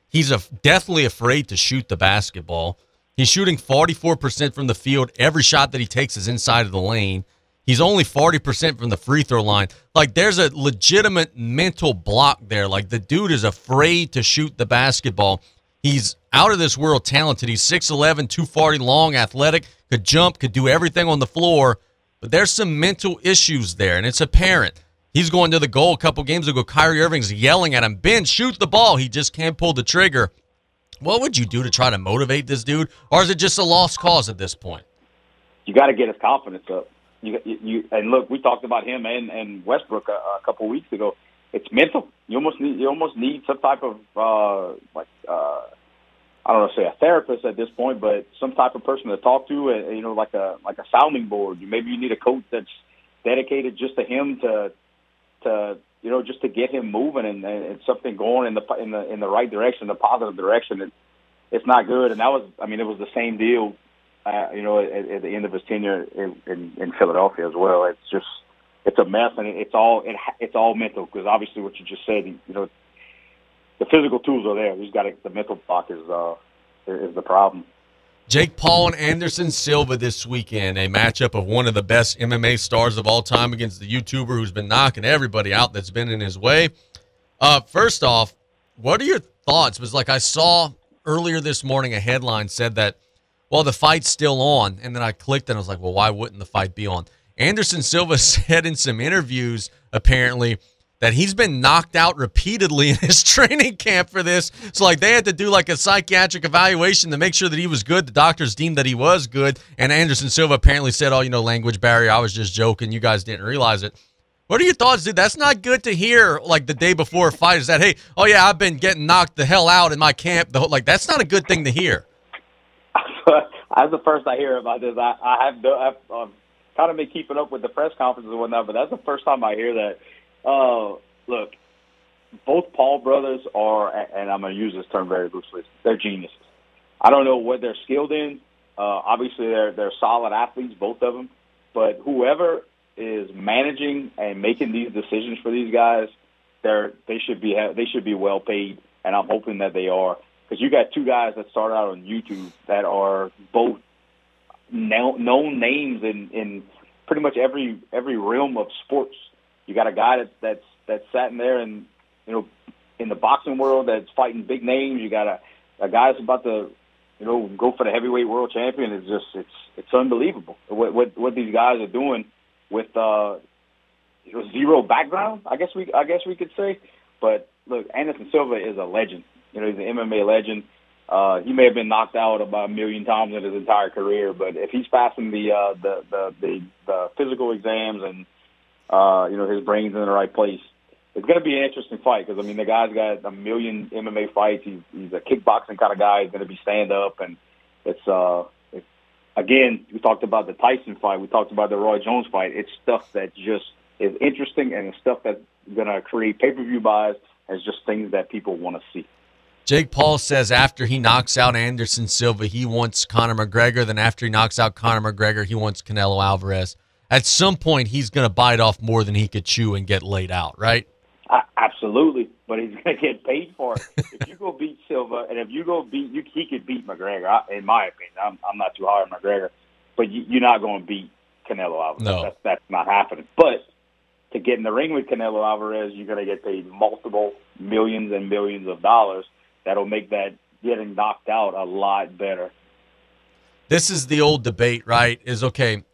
He's a, afraid to shoot the basketball. He's shooting 44% from the field. Every shot that he takes is inside of the lane. He's only 40% from the free throw line. Like, there's a legitimate mental block there. Like, the dude is afraid to shoot the basketball. He's out of this world talented. He's 6'11, 240 long, athletic, could jump, could do everything on the floor. But there's some mental issues there, and it's apparent. He's going to the goal a couple games ago. Kyrie Irving's yelling at him, Ben, shoot the ball. He just can't pull the trigger. What would you do to try to motivate this dude, or is it just a lost cause at this point? You got to get his confidence up. You, you, and look, we talked about him and, and Westbrook a, a couple of weeks ago. It's mental. You almost need you almost need some type of uh, like uh, I don't know, say a therapist at this point, but some type of person to talk to. Uh, you know, like a like a sounding board. Maybe you need a coach that's dedicated just to him to to you know just to get him moving and, and something going in the in the in the right direction, the positive direction. It, it's not good, and that was I mean it was the same deal. Uh, you know, at, at the end of his tenure in, in, in Philadelphia as well. It's just it's a mess, and it's all it, it's all mental because obviously what you just said, you know, the physical tools are there. He's got to, the mental block is uh is the problem. Jake Paul and Anderson Silva this weekend, a matchup of one of the best MMA stars of all time against the YouTuber who's been knocking everybody out that's been in his way. Uh, first off, what are your thoughts? Because like I saw earlier this morning, a headline said that, well, the fight's still on, and then I clicked and I was like, well, why wouldn't the fight be on? Anderson Silva said in some interviews, apparently, that he's been knocked out repeatedly in his training camp for this. So like they had to do like a psychiatric evaluation to make sure that he was good. The doctors deemed that he was good. And Anderson Silva apparently said, "Oh, you know, language barrier. I was just joking. You guys didn't realize it." What are your thoughts, dude? That's not good to hear. Like the day before a fight, is that hey, oh yeah, I've been getting knocked the hell out in my camp. The whole, like that's not a good thing to hear. That's the first I hear about this. I, I have I've um, kind of been keeping up with the press conferences and whatnot, but that's the first time I hear that. Uh, look, both Paul brothers are, and I'm going to use this term very loosely, they're geniuses. I don't know what they're skilled in. Uh, obviously, they're they're solid athletes, both of them. But whoever is managing and making these decisions for these guys, they're they should be they should be well paid, and I'm hoping that they are. Because you got two guys that started out on YouTube that are both known names in in pretty much every every realm of sports. You got a guy that, that's that's sat in there and you know in the boxing world that's fighting big names. You got a a guy that's about to you know go for the heavyweight world champion. It's just it's it's unbelievable what what, what these guys are doing with uh you know, zero background. I guess we I guess we could say. But look, Anderson Silva is a legend. You know, he's an MMA legend. Uh, he may have been knocked out about a million times in his entire career, but if he's passing the uh, the, the the the physical exams and uh, you know his brain's in the right place, it's going to be an interesting fight because I mean the guy's got a million MMA fights. He's he's a kickboxing kind of guy. He's going to be stand up, and it's uh it's, again we talked about the Tyson fight. We talked about the Roy Jones fight. It's stuff that just is interesting and it's stuff that's going to create pay per view buys. As just things that people want to see. Jake Paul says after he knocks out Anderson Silva, he wants Conor McGregor. Then after he knocks out Conor McGregor, he wants Canelo Alvarez. At some point, he's going to bite off more than he could chew and get laid out, right? Uh, absolutely, but he's going to get paid for it. if you go beat Silva, and if you go beat, you, he could beat McGregor. I, in my opinion, I'm, I'm not too hard on McGregor, but you, you're not going to beat Canelo Alvarez. No. That's, that's not happening. But to get in the ring with Canelo Alvarez, you're going to get paid multiple millions and millions of dollars. That'll make that getting knocked out a lot better. This is the old debate, right? Is okay,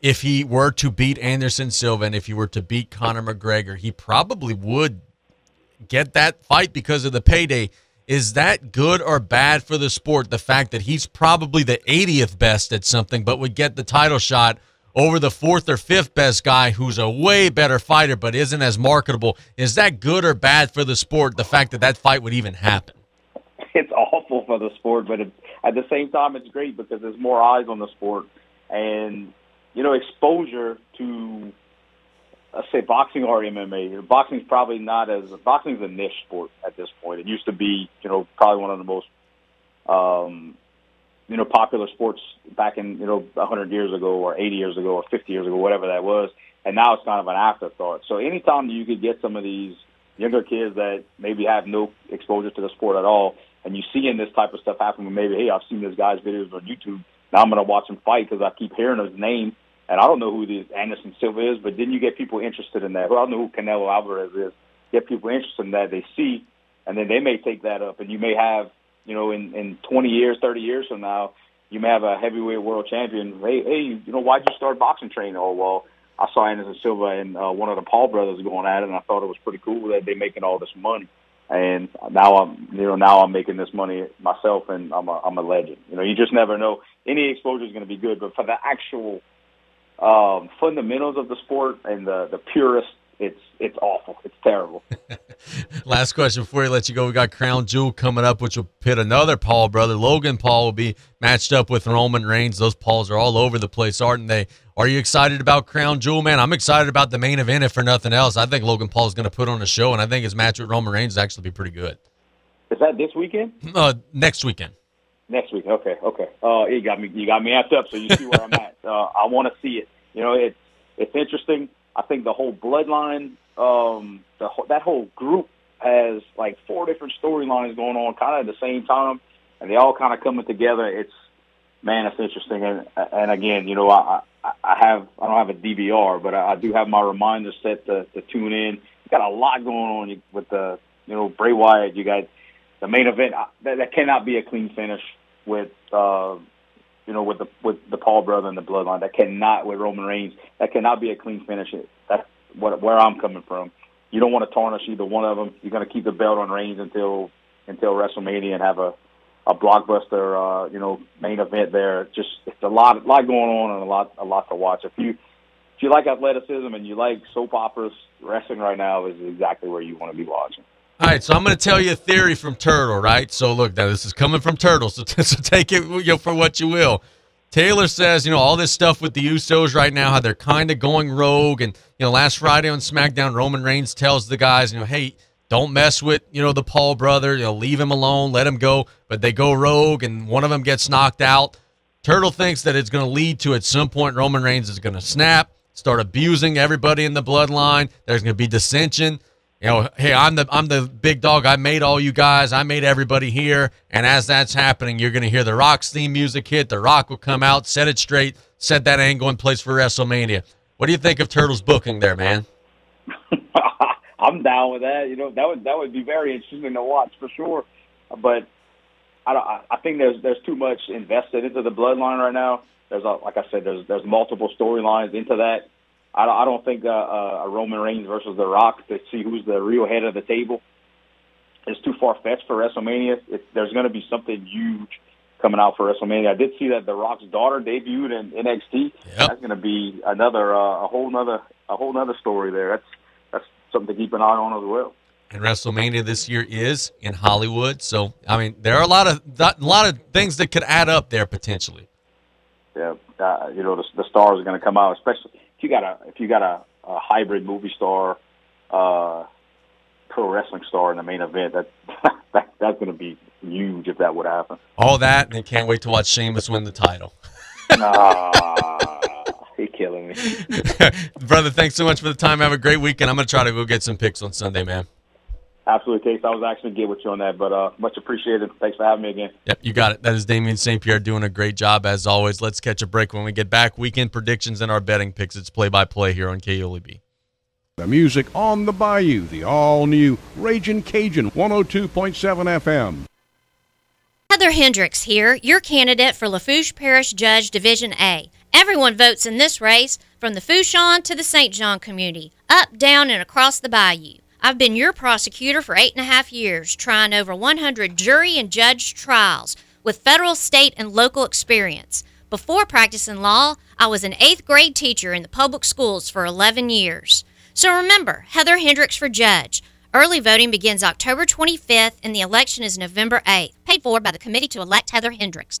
if he were to beat Anderson Silva and if he were to beat Conor McGregor, he probably would get that fight because of the payday. Is that good or bad for the sport? The fact that he's probably the 80th best at something, but would get the title shot over the fourth or fifth best guy who's a way better fighter but isn't as marketable. Is that good or bad for the sport? The fact that that fight would even happen. It's awful for the sport, but it, at the same time, it's great because there's more eyes on the sport, and you know, exposure to, let's say, boxing or MMA. Boxing's probably not as boxing's a niche sport at this point. It used to be, you know, probably one of the most um, you know, popular sports back in, you know, 100 years ago or 80 years ago or 50 years ago, whatever that was. And now it's kind of an afterthought. So anytime you could get some of these younger kids that maybe have no exposure to the sport at all, and you see in this type of stuff happen, maybe, hey, I've seen this guy's videos on YouTube. Now I'm going to watch him fight because I keep hearing his name, and I don't know who this Anderson Silva is. But then you get people interested in that. Well, I don't know who Canelo Alvarez is. Get people interested in that. They see, and then they may take that up, and you may have you know, in, in 20 years, 30 years from now, you may have a heavyweight world champion. Hey, hey, you know, why'd you start boxing training? Oh, well, I saw Anderson Silva and uh, one of the Paul brothers going at it, and I thought it was pretty cool that they're making all this money. And now I'm, you know, now I'm making this money myself, and I'm a, I'm a legend. You know, you just never know. Any exposure is going to be good, but for the actual um, fundamentals of the sport and the the purest it's it's awful. It's terrible. Last question before we let you go. We got Crown Jewel coming up, which will pit another Paul brother. Logan Paul will be matched up with Roman Reigns. Those Pauls are all over the place, aren't they? Are you excited about Crown Jewel, man? I'm excited about the main event, if for nothing else. I think Logan Paul is going to put on a show, and I think his match with Roman Reigns is actually be pretty good. Is that this weekend? Uh, next weekend. Next week. Okay. Okay. Uh, you got me. You got me amped up. So you see where I'm at. Uh, I want to see it. You know, it's it's interesting. I think the whole bloodline, um, the that whole group has like four different storylines going on kind of at the same time, and they all kind of coming together. It's man, it's interesting. And and again, you know, I I have I don't have a DVR, but I, I do have my reminder set to, to tune in. You got a lot going on with the you know Bray Wyatt. You got the main event. That, that cannot be a clean finish with. uh you know, with the with the Paul brother and the bloodline. That cannot with Roman Reigns. That cannot be a clean finish. That's what where I'm coming from. You don't want to tarnish either one of them. You're going to keep the belt on Reigns until until WrestleMania and have a a blockbuster, uh, you know, main event there. Just it's a lot, a lot going on and a lot, a lot to watch. If you if you like athleticism and you like soap operas, wrestling right now is exactly where you want to be watching. All right, so I'm going to tell you a theory from Turtle, right? So look, now this is coming from Turtle, so, so take it you know, for what you will. Taylor says, you know, all this stuff with the Usos right now, how they're kind of going rogue. And, you know, last Friday on SmackDown, Roman Reigns tells the guys, you know, hey, don't mess with, you know, the Paul brother. You know, leave him alone, let him go. But they go rogue and one of them gets knocked out. Turtle thinks that it's going to lead to at some point Roman Reigns is going to snap, start abusing everybody in the bloodline. There's going to be dissension you know, hey, I'm the I'm the big dog. I made all you guys. I made everybody here. And as that's happening, you're going to hear the Rock's theme music hit. The Rock will come out, set it straight, set that angle in place for WrestleMania. What do you think of Turtle's booking there, man? I'm down with that. You know, that would that would be very interesting to watch for sure. But I don't, I think there's there's too much invested into the bloodline right now. There's a, like I said, there's there's multiple storylines into that I don't, I don't think uh, uh, a Roman Reigns versus The Rock to see who's the real head of the table. is too far fetched for WrestleMania. It, there's going to be something huge coming out for WrestleMania. I did see that The Rock's daughter debuted in NXT. That's going to be another uh, a whole nother a whole nother story there. That's that's something to keep an eye on as well. And WrestleMania this year is in Hollywood, so I mean there are a lot of a lot of things that could add up there potentially. Yeah, uh, you know the, the stars are going to come out, especially if you got a if you got a, a hybrid movie star, uh, pro wrestling star in the main event. That, that that's going to be huge if that would happen. All that, and can't wait to watch Sheamus win the title. Ah, he killing me. Brother, thanks so much for the time. Have a great weekend. I'm going to try to go get some picks on Sunday, man. Absolutely, Case. I was actually get with you on that, but uh, much appreciated. Thanks for having me again. Yep, you got it. That is Damien St. Pierre doing a great job as always. Let's catch a break when we get back. Weekend predictions and our betting picks. It's play by play here on KLEB. The music on the Bayou, the all new Raging Cajun 102.7 FM. Heather Hendricks here, your candidate for Lafourche Parish Judge Division A. Everyone votes in this race, from the Fourchon to the St. John community, up, down, and across the bayou. I've been your prosecutor for eight and a half years, trying over 100 jury and judge trials with federal, state, and local experience. Before practicing law, I was an eighth grade teacher in the public schools for 11 years. So remember, Heather Hendricks for judge. Early voting begins October 25th and the election is November 8th. Paid for by the committee to elect Heather Hendricks.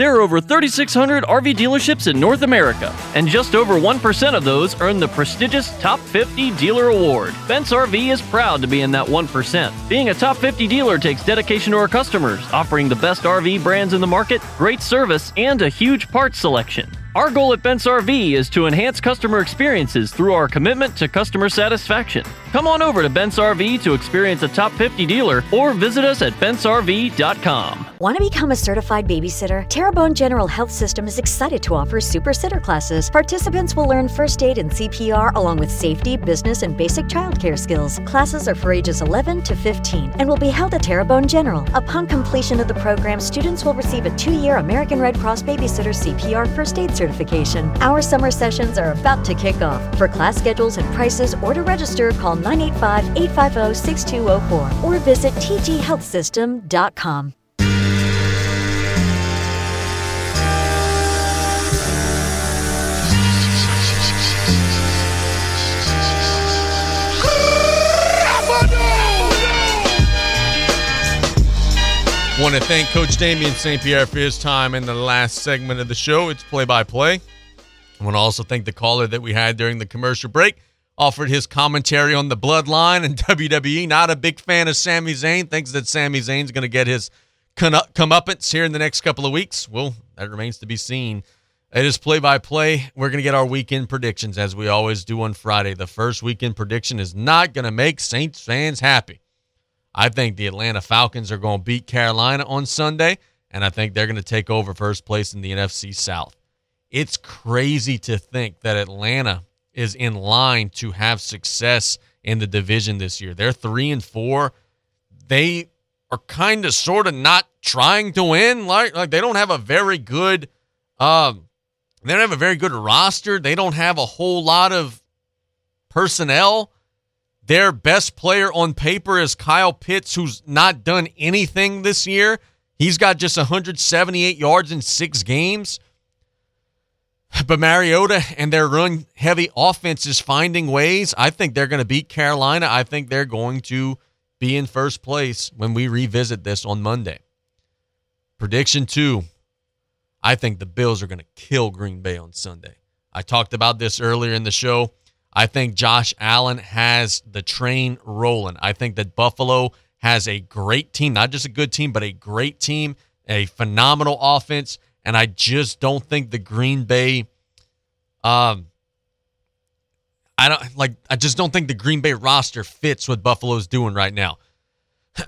There are over 3,600 RV dealerships in North America, and just over 1% of those earn the prestigious Top 50 Dealer Award. Bent's RV is proud to be in that 1%. Being a Top 50 dealer takes dedication to our customers, offering the best RV brands in the market, great service, and a huge parts selection. Our goal at Bent's RV is to enhance customer experiences through our commitment to customer satisfaction. Come on over to Bent's RV to experience a top 50 dealer or visit us at bentsrv.com. Want to become a certified babysitter? Terrebonne General Health System is excited to offer super sitter classes. Participants will learn first aid and CPR along with safety, business, and basic childcare skills. Classes are for ages 11 to 15 and will be held at Terrebonne General. Upon completion of the program, students will receive a two year American Red Cross Babysitter CPR first aid certification. Our summer sessions are about to kick off. For class schedules and prices or to register, call 985 850 6204 or visit tghealthsystem.com. Want to thank Coach Damien St. Pierre for his time in the last segment of the show. It's play by play. I want to also thank the caller that we had during the commercial break. Offered his commentary on the bloodline and WWE. Not a big fan of Sami Zayn. Thinks that Sami Zayn's going to get his comeuppance here in the next couple of weeks. Well, that remains to be seen. It is play by play. We're going to get our weekend predictions as we always do on Friday. The first weekend prediction is not going to make Saints fans happy. I think the Atlanta Falcons are going to beat Carolina on Sunday, and I think they're going to take over first place in the NFC South. It's crazy to think that Atlanta is in line to have success in the division this year. They're three and four. They are kind of sort of not trying to win. Like, like they don't have a very good um they don't have a very good roster. They don't have a whole lot of personnel. Their best player on paper is Kyle Pitts, who's not done anything this year. He's got just 178 yards in six games. But Mariota and their run heavy offense is finding ways. I think they're going to beat Carolina. I think they're going to be in first place when we revisit this on Monday. Prediction two I think the Bills are going to kill Green Bay on Sunday. I talked about this earlier in the show. I think Josh Allen has the train rolling. I think that Buffalo has a great team, not just a good team, but a great team, a phenomenal offense, and I just don't think the Green Bay um I don't like I just don't think the Green Bay roster fits what Buffalo's doing right now.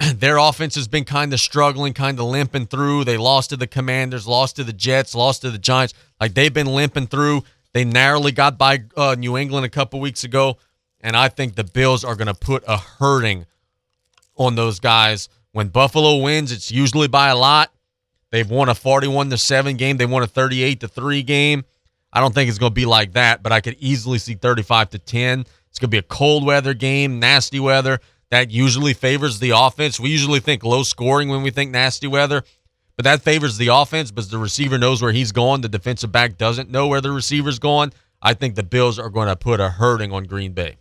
Their offense has been kind of struggling, kind of limping through. They lost to the Commanders, lost to the Jets, lost to the Giants. Like they've been limping through. They narrowly got by uh, New England a couple weeks ago, and I think the Bills are going to put a hurting on those guys. When Buffalo wins, it's usually by a lot. They've won a 41 to 7 game, they won a 38 to 3 game. I don't think it's going to be like that, but I could easily see 35 to 10. It's going to be a cold weather game, nasty weather. That usually favors the offense. We usually think low scoring when we think nasty weather, but that favors the offense because the receiver knows where he's going. The defensive back doesn't know where the receiver's going. I think the Bills are going to put a hurting on Green Bay.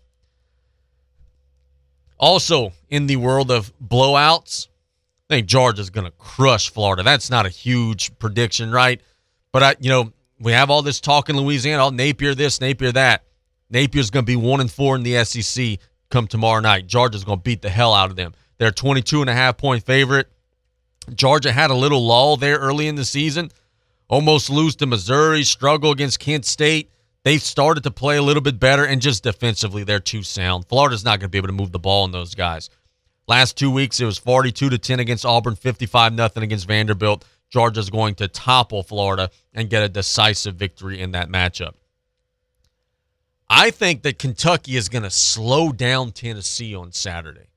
Also, in the world of blowouts, I think Georgia's going to crush Florida. That's not a huge prediction, right? But I, you know, we have all this talk in Louisiana, all Napier this, Napier that. Napier's going to be one and four in the SEC come tomorrow night. Georgia's going to beat the hell out of them. They're 22 and a half point favorite. Georgia had a little lull there early in the season, almost lose to Missouri, struggle against Kent State. They've started to play a little bit better, and just defensively, they're too sound. Florida's not going to be able to move the ball on those guys. Last two weeks, it was 42 to 10 against Auburn, 55 nothing against Vanderbilt. Georgia's going to topple Florida and get a decisive victory in that matchup. I think that Kentucky is going to slow down Tennessee on Saturday.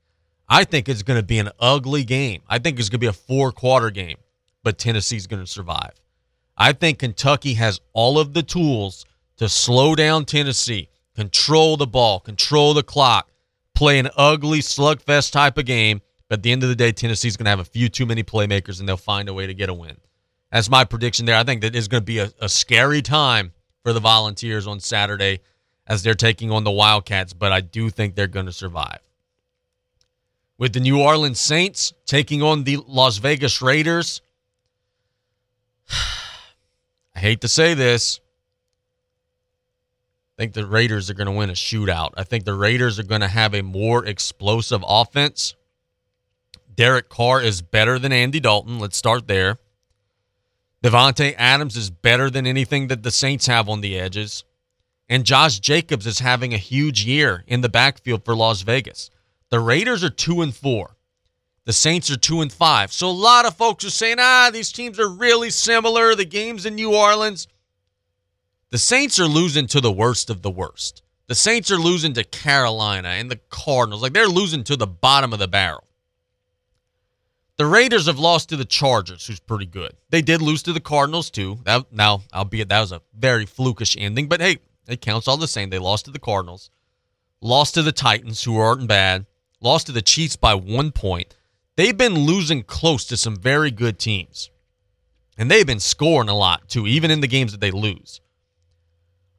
I think it's going to be an ugly game. I think it's going to be a four quarter game, but Tennessee's going to survive. I think Kentucky has all of the tools to slow down Tennessee, control the ball, control the clock, play an ugly slugfest type of game. But at the end of the day, Tennessee's going to have a few too many playmakers and they'll find a way to get a win. That's my prediction there. I think that is going to be a, a scary time for the Volunteers on Saturday as they're taking on the Wildcats, but I do think they're going to survive. With the New Orleans Saints taking on the Las Vegas Raiders, I hate to say this. I think the Raiders are going to win a shootout. I think the Raiders are going to have a more explosive offense. Derek Carr is better than Andy Dalton. Let's start there. Davante Adams is better than anything that the Saints have on the edges. And Josh Jacobs is having a huge year in the backfield for Las Vegas. The Raiders are 2 and 4. The Saints are 2 and 5. So a lot of folks are saying, "Ah, these teams are really similar. The games in New Orleans." The Saints are losing to the worst of the worst. The Saints are losing to Carolina and the Cardinals. Like they're losing to the bottom of the barrel. The Raiders have lost to the Chargers, who's pretty good. They did lose to the Cardinals too. That, now, albeit that was a very flukish ending, but hey, it counts all the same. They lost to the Cardinals, lost to the Titans, who aren't bad, lost to the Chiefs by one point. They've been losing close to some very good teams. And they've been scoring a lot too, even in the games that they lose.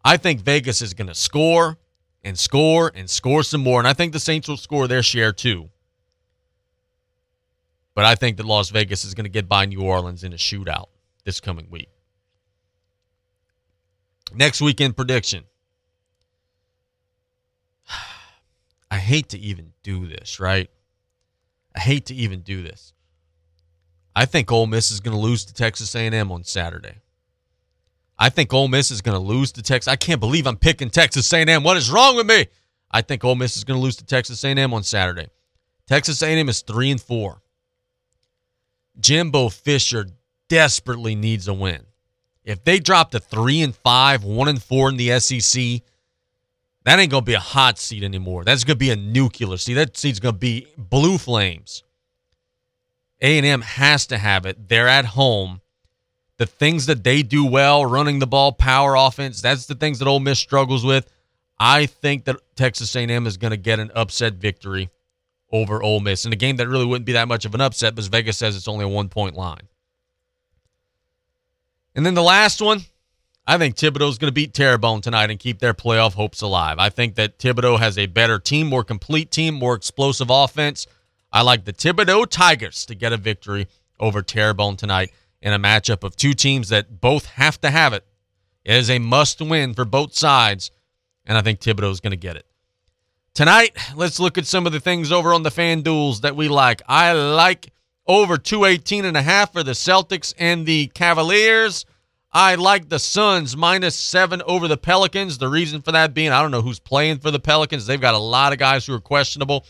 I think Vegas is going to score and score and score some more. And I think the Saints will score their share too. But I think that Las Vegas is going to get by New Orleans in a shootout this coming week. Next weekend prediction. I hate to even do this, right? I hate to even do this. I think Ole Miss is going to lose to Texas A&M on Saturday. I think Ole Miss is going to lose to Texas. I can't believe I'm picking Texas A&M. What is wrong with me? I think Ole Miss is going to lose to Texas A&M on Saturday. Texas A&M is three and four. Jimbo Fisher desperately needs a win. If they drop to three and five, one and four in the SEC, that ain't gonna be a hot seat anymore. That's gonna be a nuclear seat. That seat's gonna be blue flames. A&M has to have it. They're at home. The things that they do well, running the ball, power offense, that's the things that Ole Miss struggles with. I think that Texas A&M is going to get an upset victory over Ole Miss in a game that really wouldn't be that much of an upset because Vegas says it's only a one point line. And then the last one, I think Thibodaux's going to beat Terrebonne tonight and keep their playoff hopes alive. I think that Thibodaux has a better team, more complete team, more explosive offense. I like the Thibodaux Tigers to get a victory over Terrebonne tonight in a matchup of two teams that both have to have it. It is a must win for both sides, and I think Thibodaux is going to get it. Tonight, let's look at some of the things over on the fan duels that we like. I like over 218 and a half for the Celtics and the Cavaliers. I like the Suns minus seven over the Pelicans. The reason for that being, I don't know who's playing for the Pelicans. They've got a lot of guys who are questionable,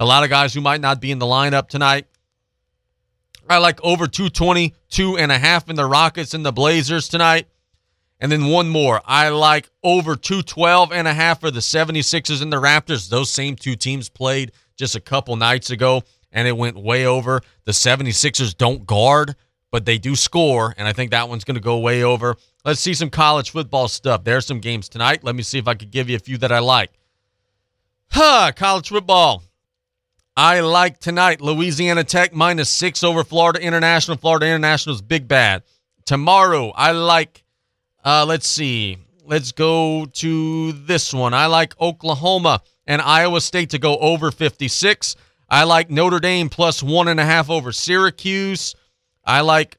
a lot of guys who might not be in the lineup tonight. I like over 222 and a half in the Rockets and the Blazers tonight. And then one more. I like over 212 and a half for the 76ers and the Raptors. Those same two teams played just a couple nights ago and it went way over. The 76ers don't guard, but they do score, and I think that one's going to go way over. Let's see some college football stuff. There's some games tonight. Let me see if I could give you a few that I like. Huh, college football. I like tonight Louisiana Tech minus six over Florida International. Florida International's big bad. Tomorrow, I like uh, let's see. Let's go to this one. I like Oklahoma and Iowa State to go over 56. I like Notre Dame plus one and a half over Syracuse. I like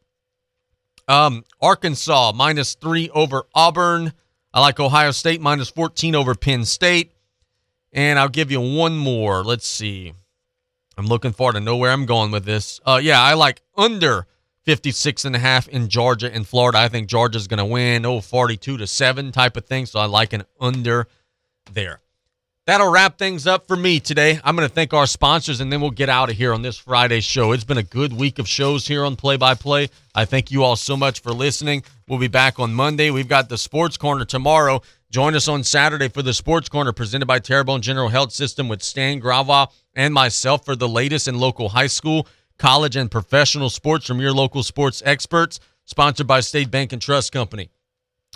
um, Arkansas minus three over Auburn. I like Ohio State minus 14 over Penn State. And I'll give you one more. Let's see. I'm looking forward to know where I'm going with this. Uh, yeah, I like under 56 and a half in Georgia and Florida. I think Georgia's going to win, oh, 42 to 7 type of thing. So I like an under there. That'll wrap things up for me today. I'm going to thank our sponsors and then we'll get out of here on this Friday show. It's been a good week of shows here on Play by Play. I thank you all so much for listening. We'll be back on Monday. We've got the Sports Corner tomorrow. Join us on Saturday for the Sports Corner presented by Terrebonne General Health System with Stan Grava and myself for the latest in local high school college, and professional sports from your local sports experts, sponsored by State Bank and Trust Company.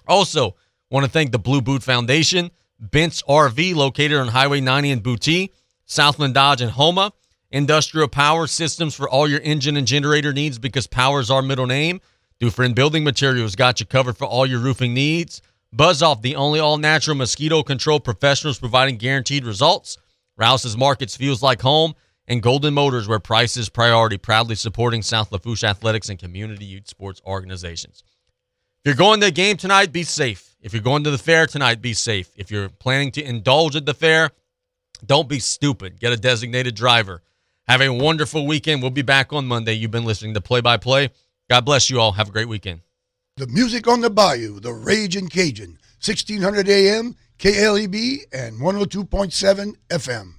Also, want to thank the Blue Boot Foundation, Bent's RV, located on Highway 90 in Boutte, Southland Dodge and Houma. Industrial Power Systems for all your engine and generator needs because power is our middle name. Dufresne Building Materials got you covered for all your roofing needs. Buzz Off, the only all natural mosquito control professionals providing guaranteed results. Rouse's Markets feels like home and Golden Motors, where price is priority, proudly supporting South Lafourche athletics and community youth sports organizations. If you're going to a game tonight, be safe. If you're going to the fair tonight, be safe. If you're planning to indulge at the fair, don't be stupid. Get a designated driver. Have a wonderful weekend. We'll be back on Monday. You've been listening to Play by Play. God bless you all. Have a great weekend. The music on the bayou, the Raging Cajun, 1600 AM, KLEB, and 102.7 FM.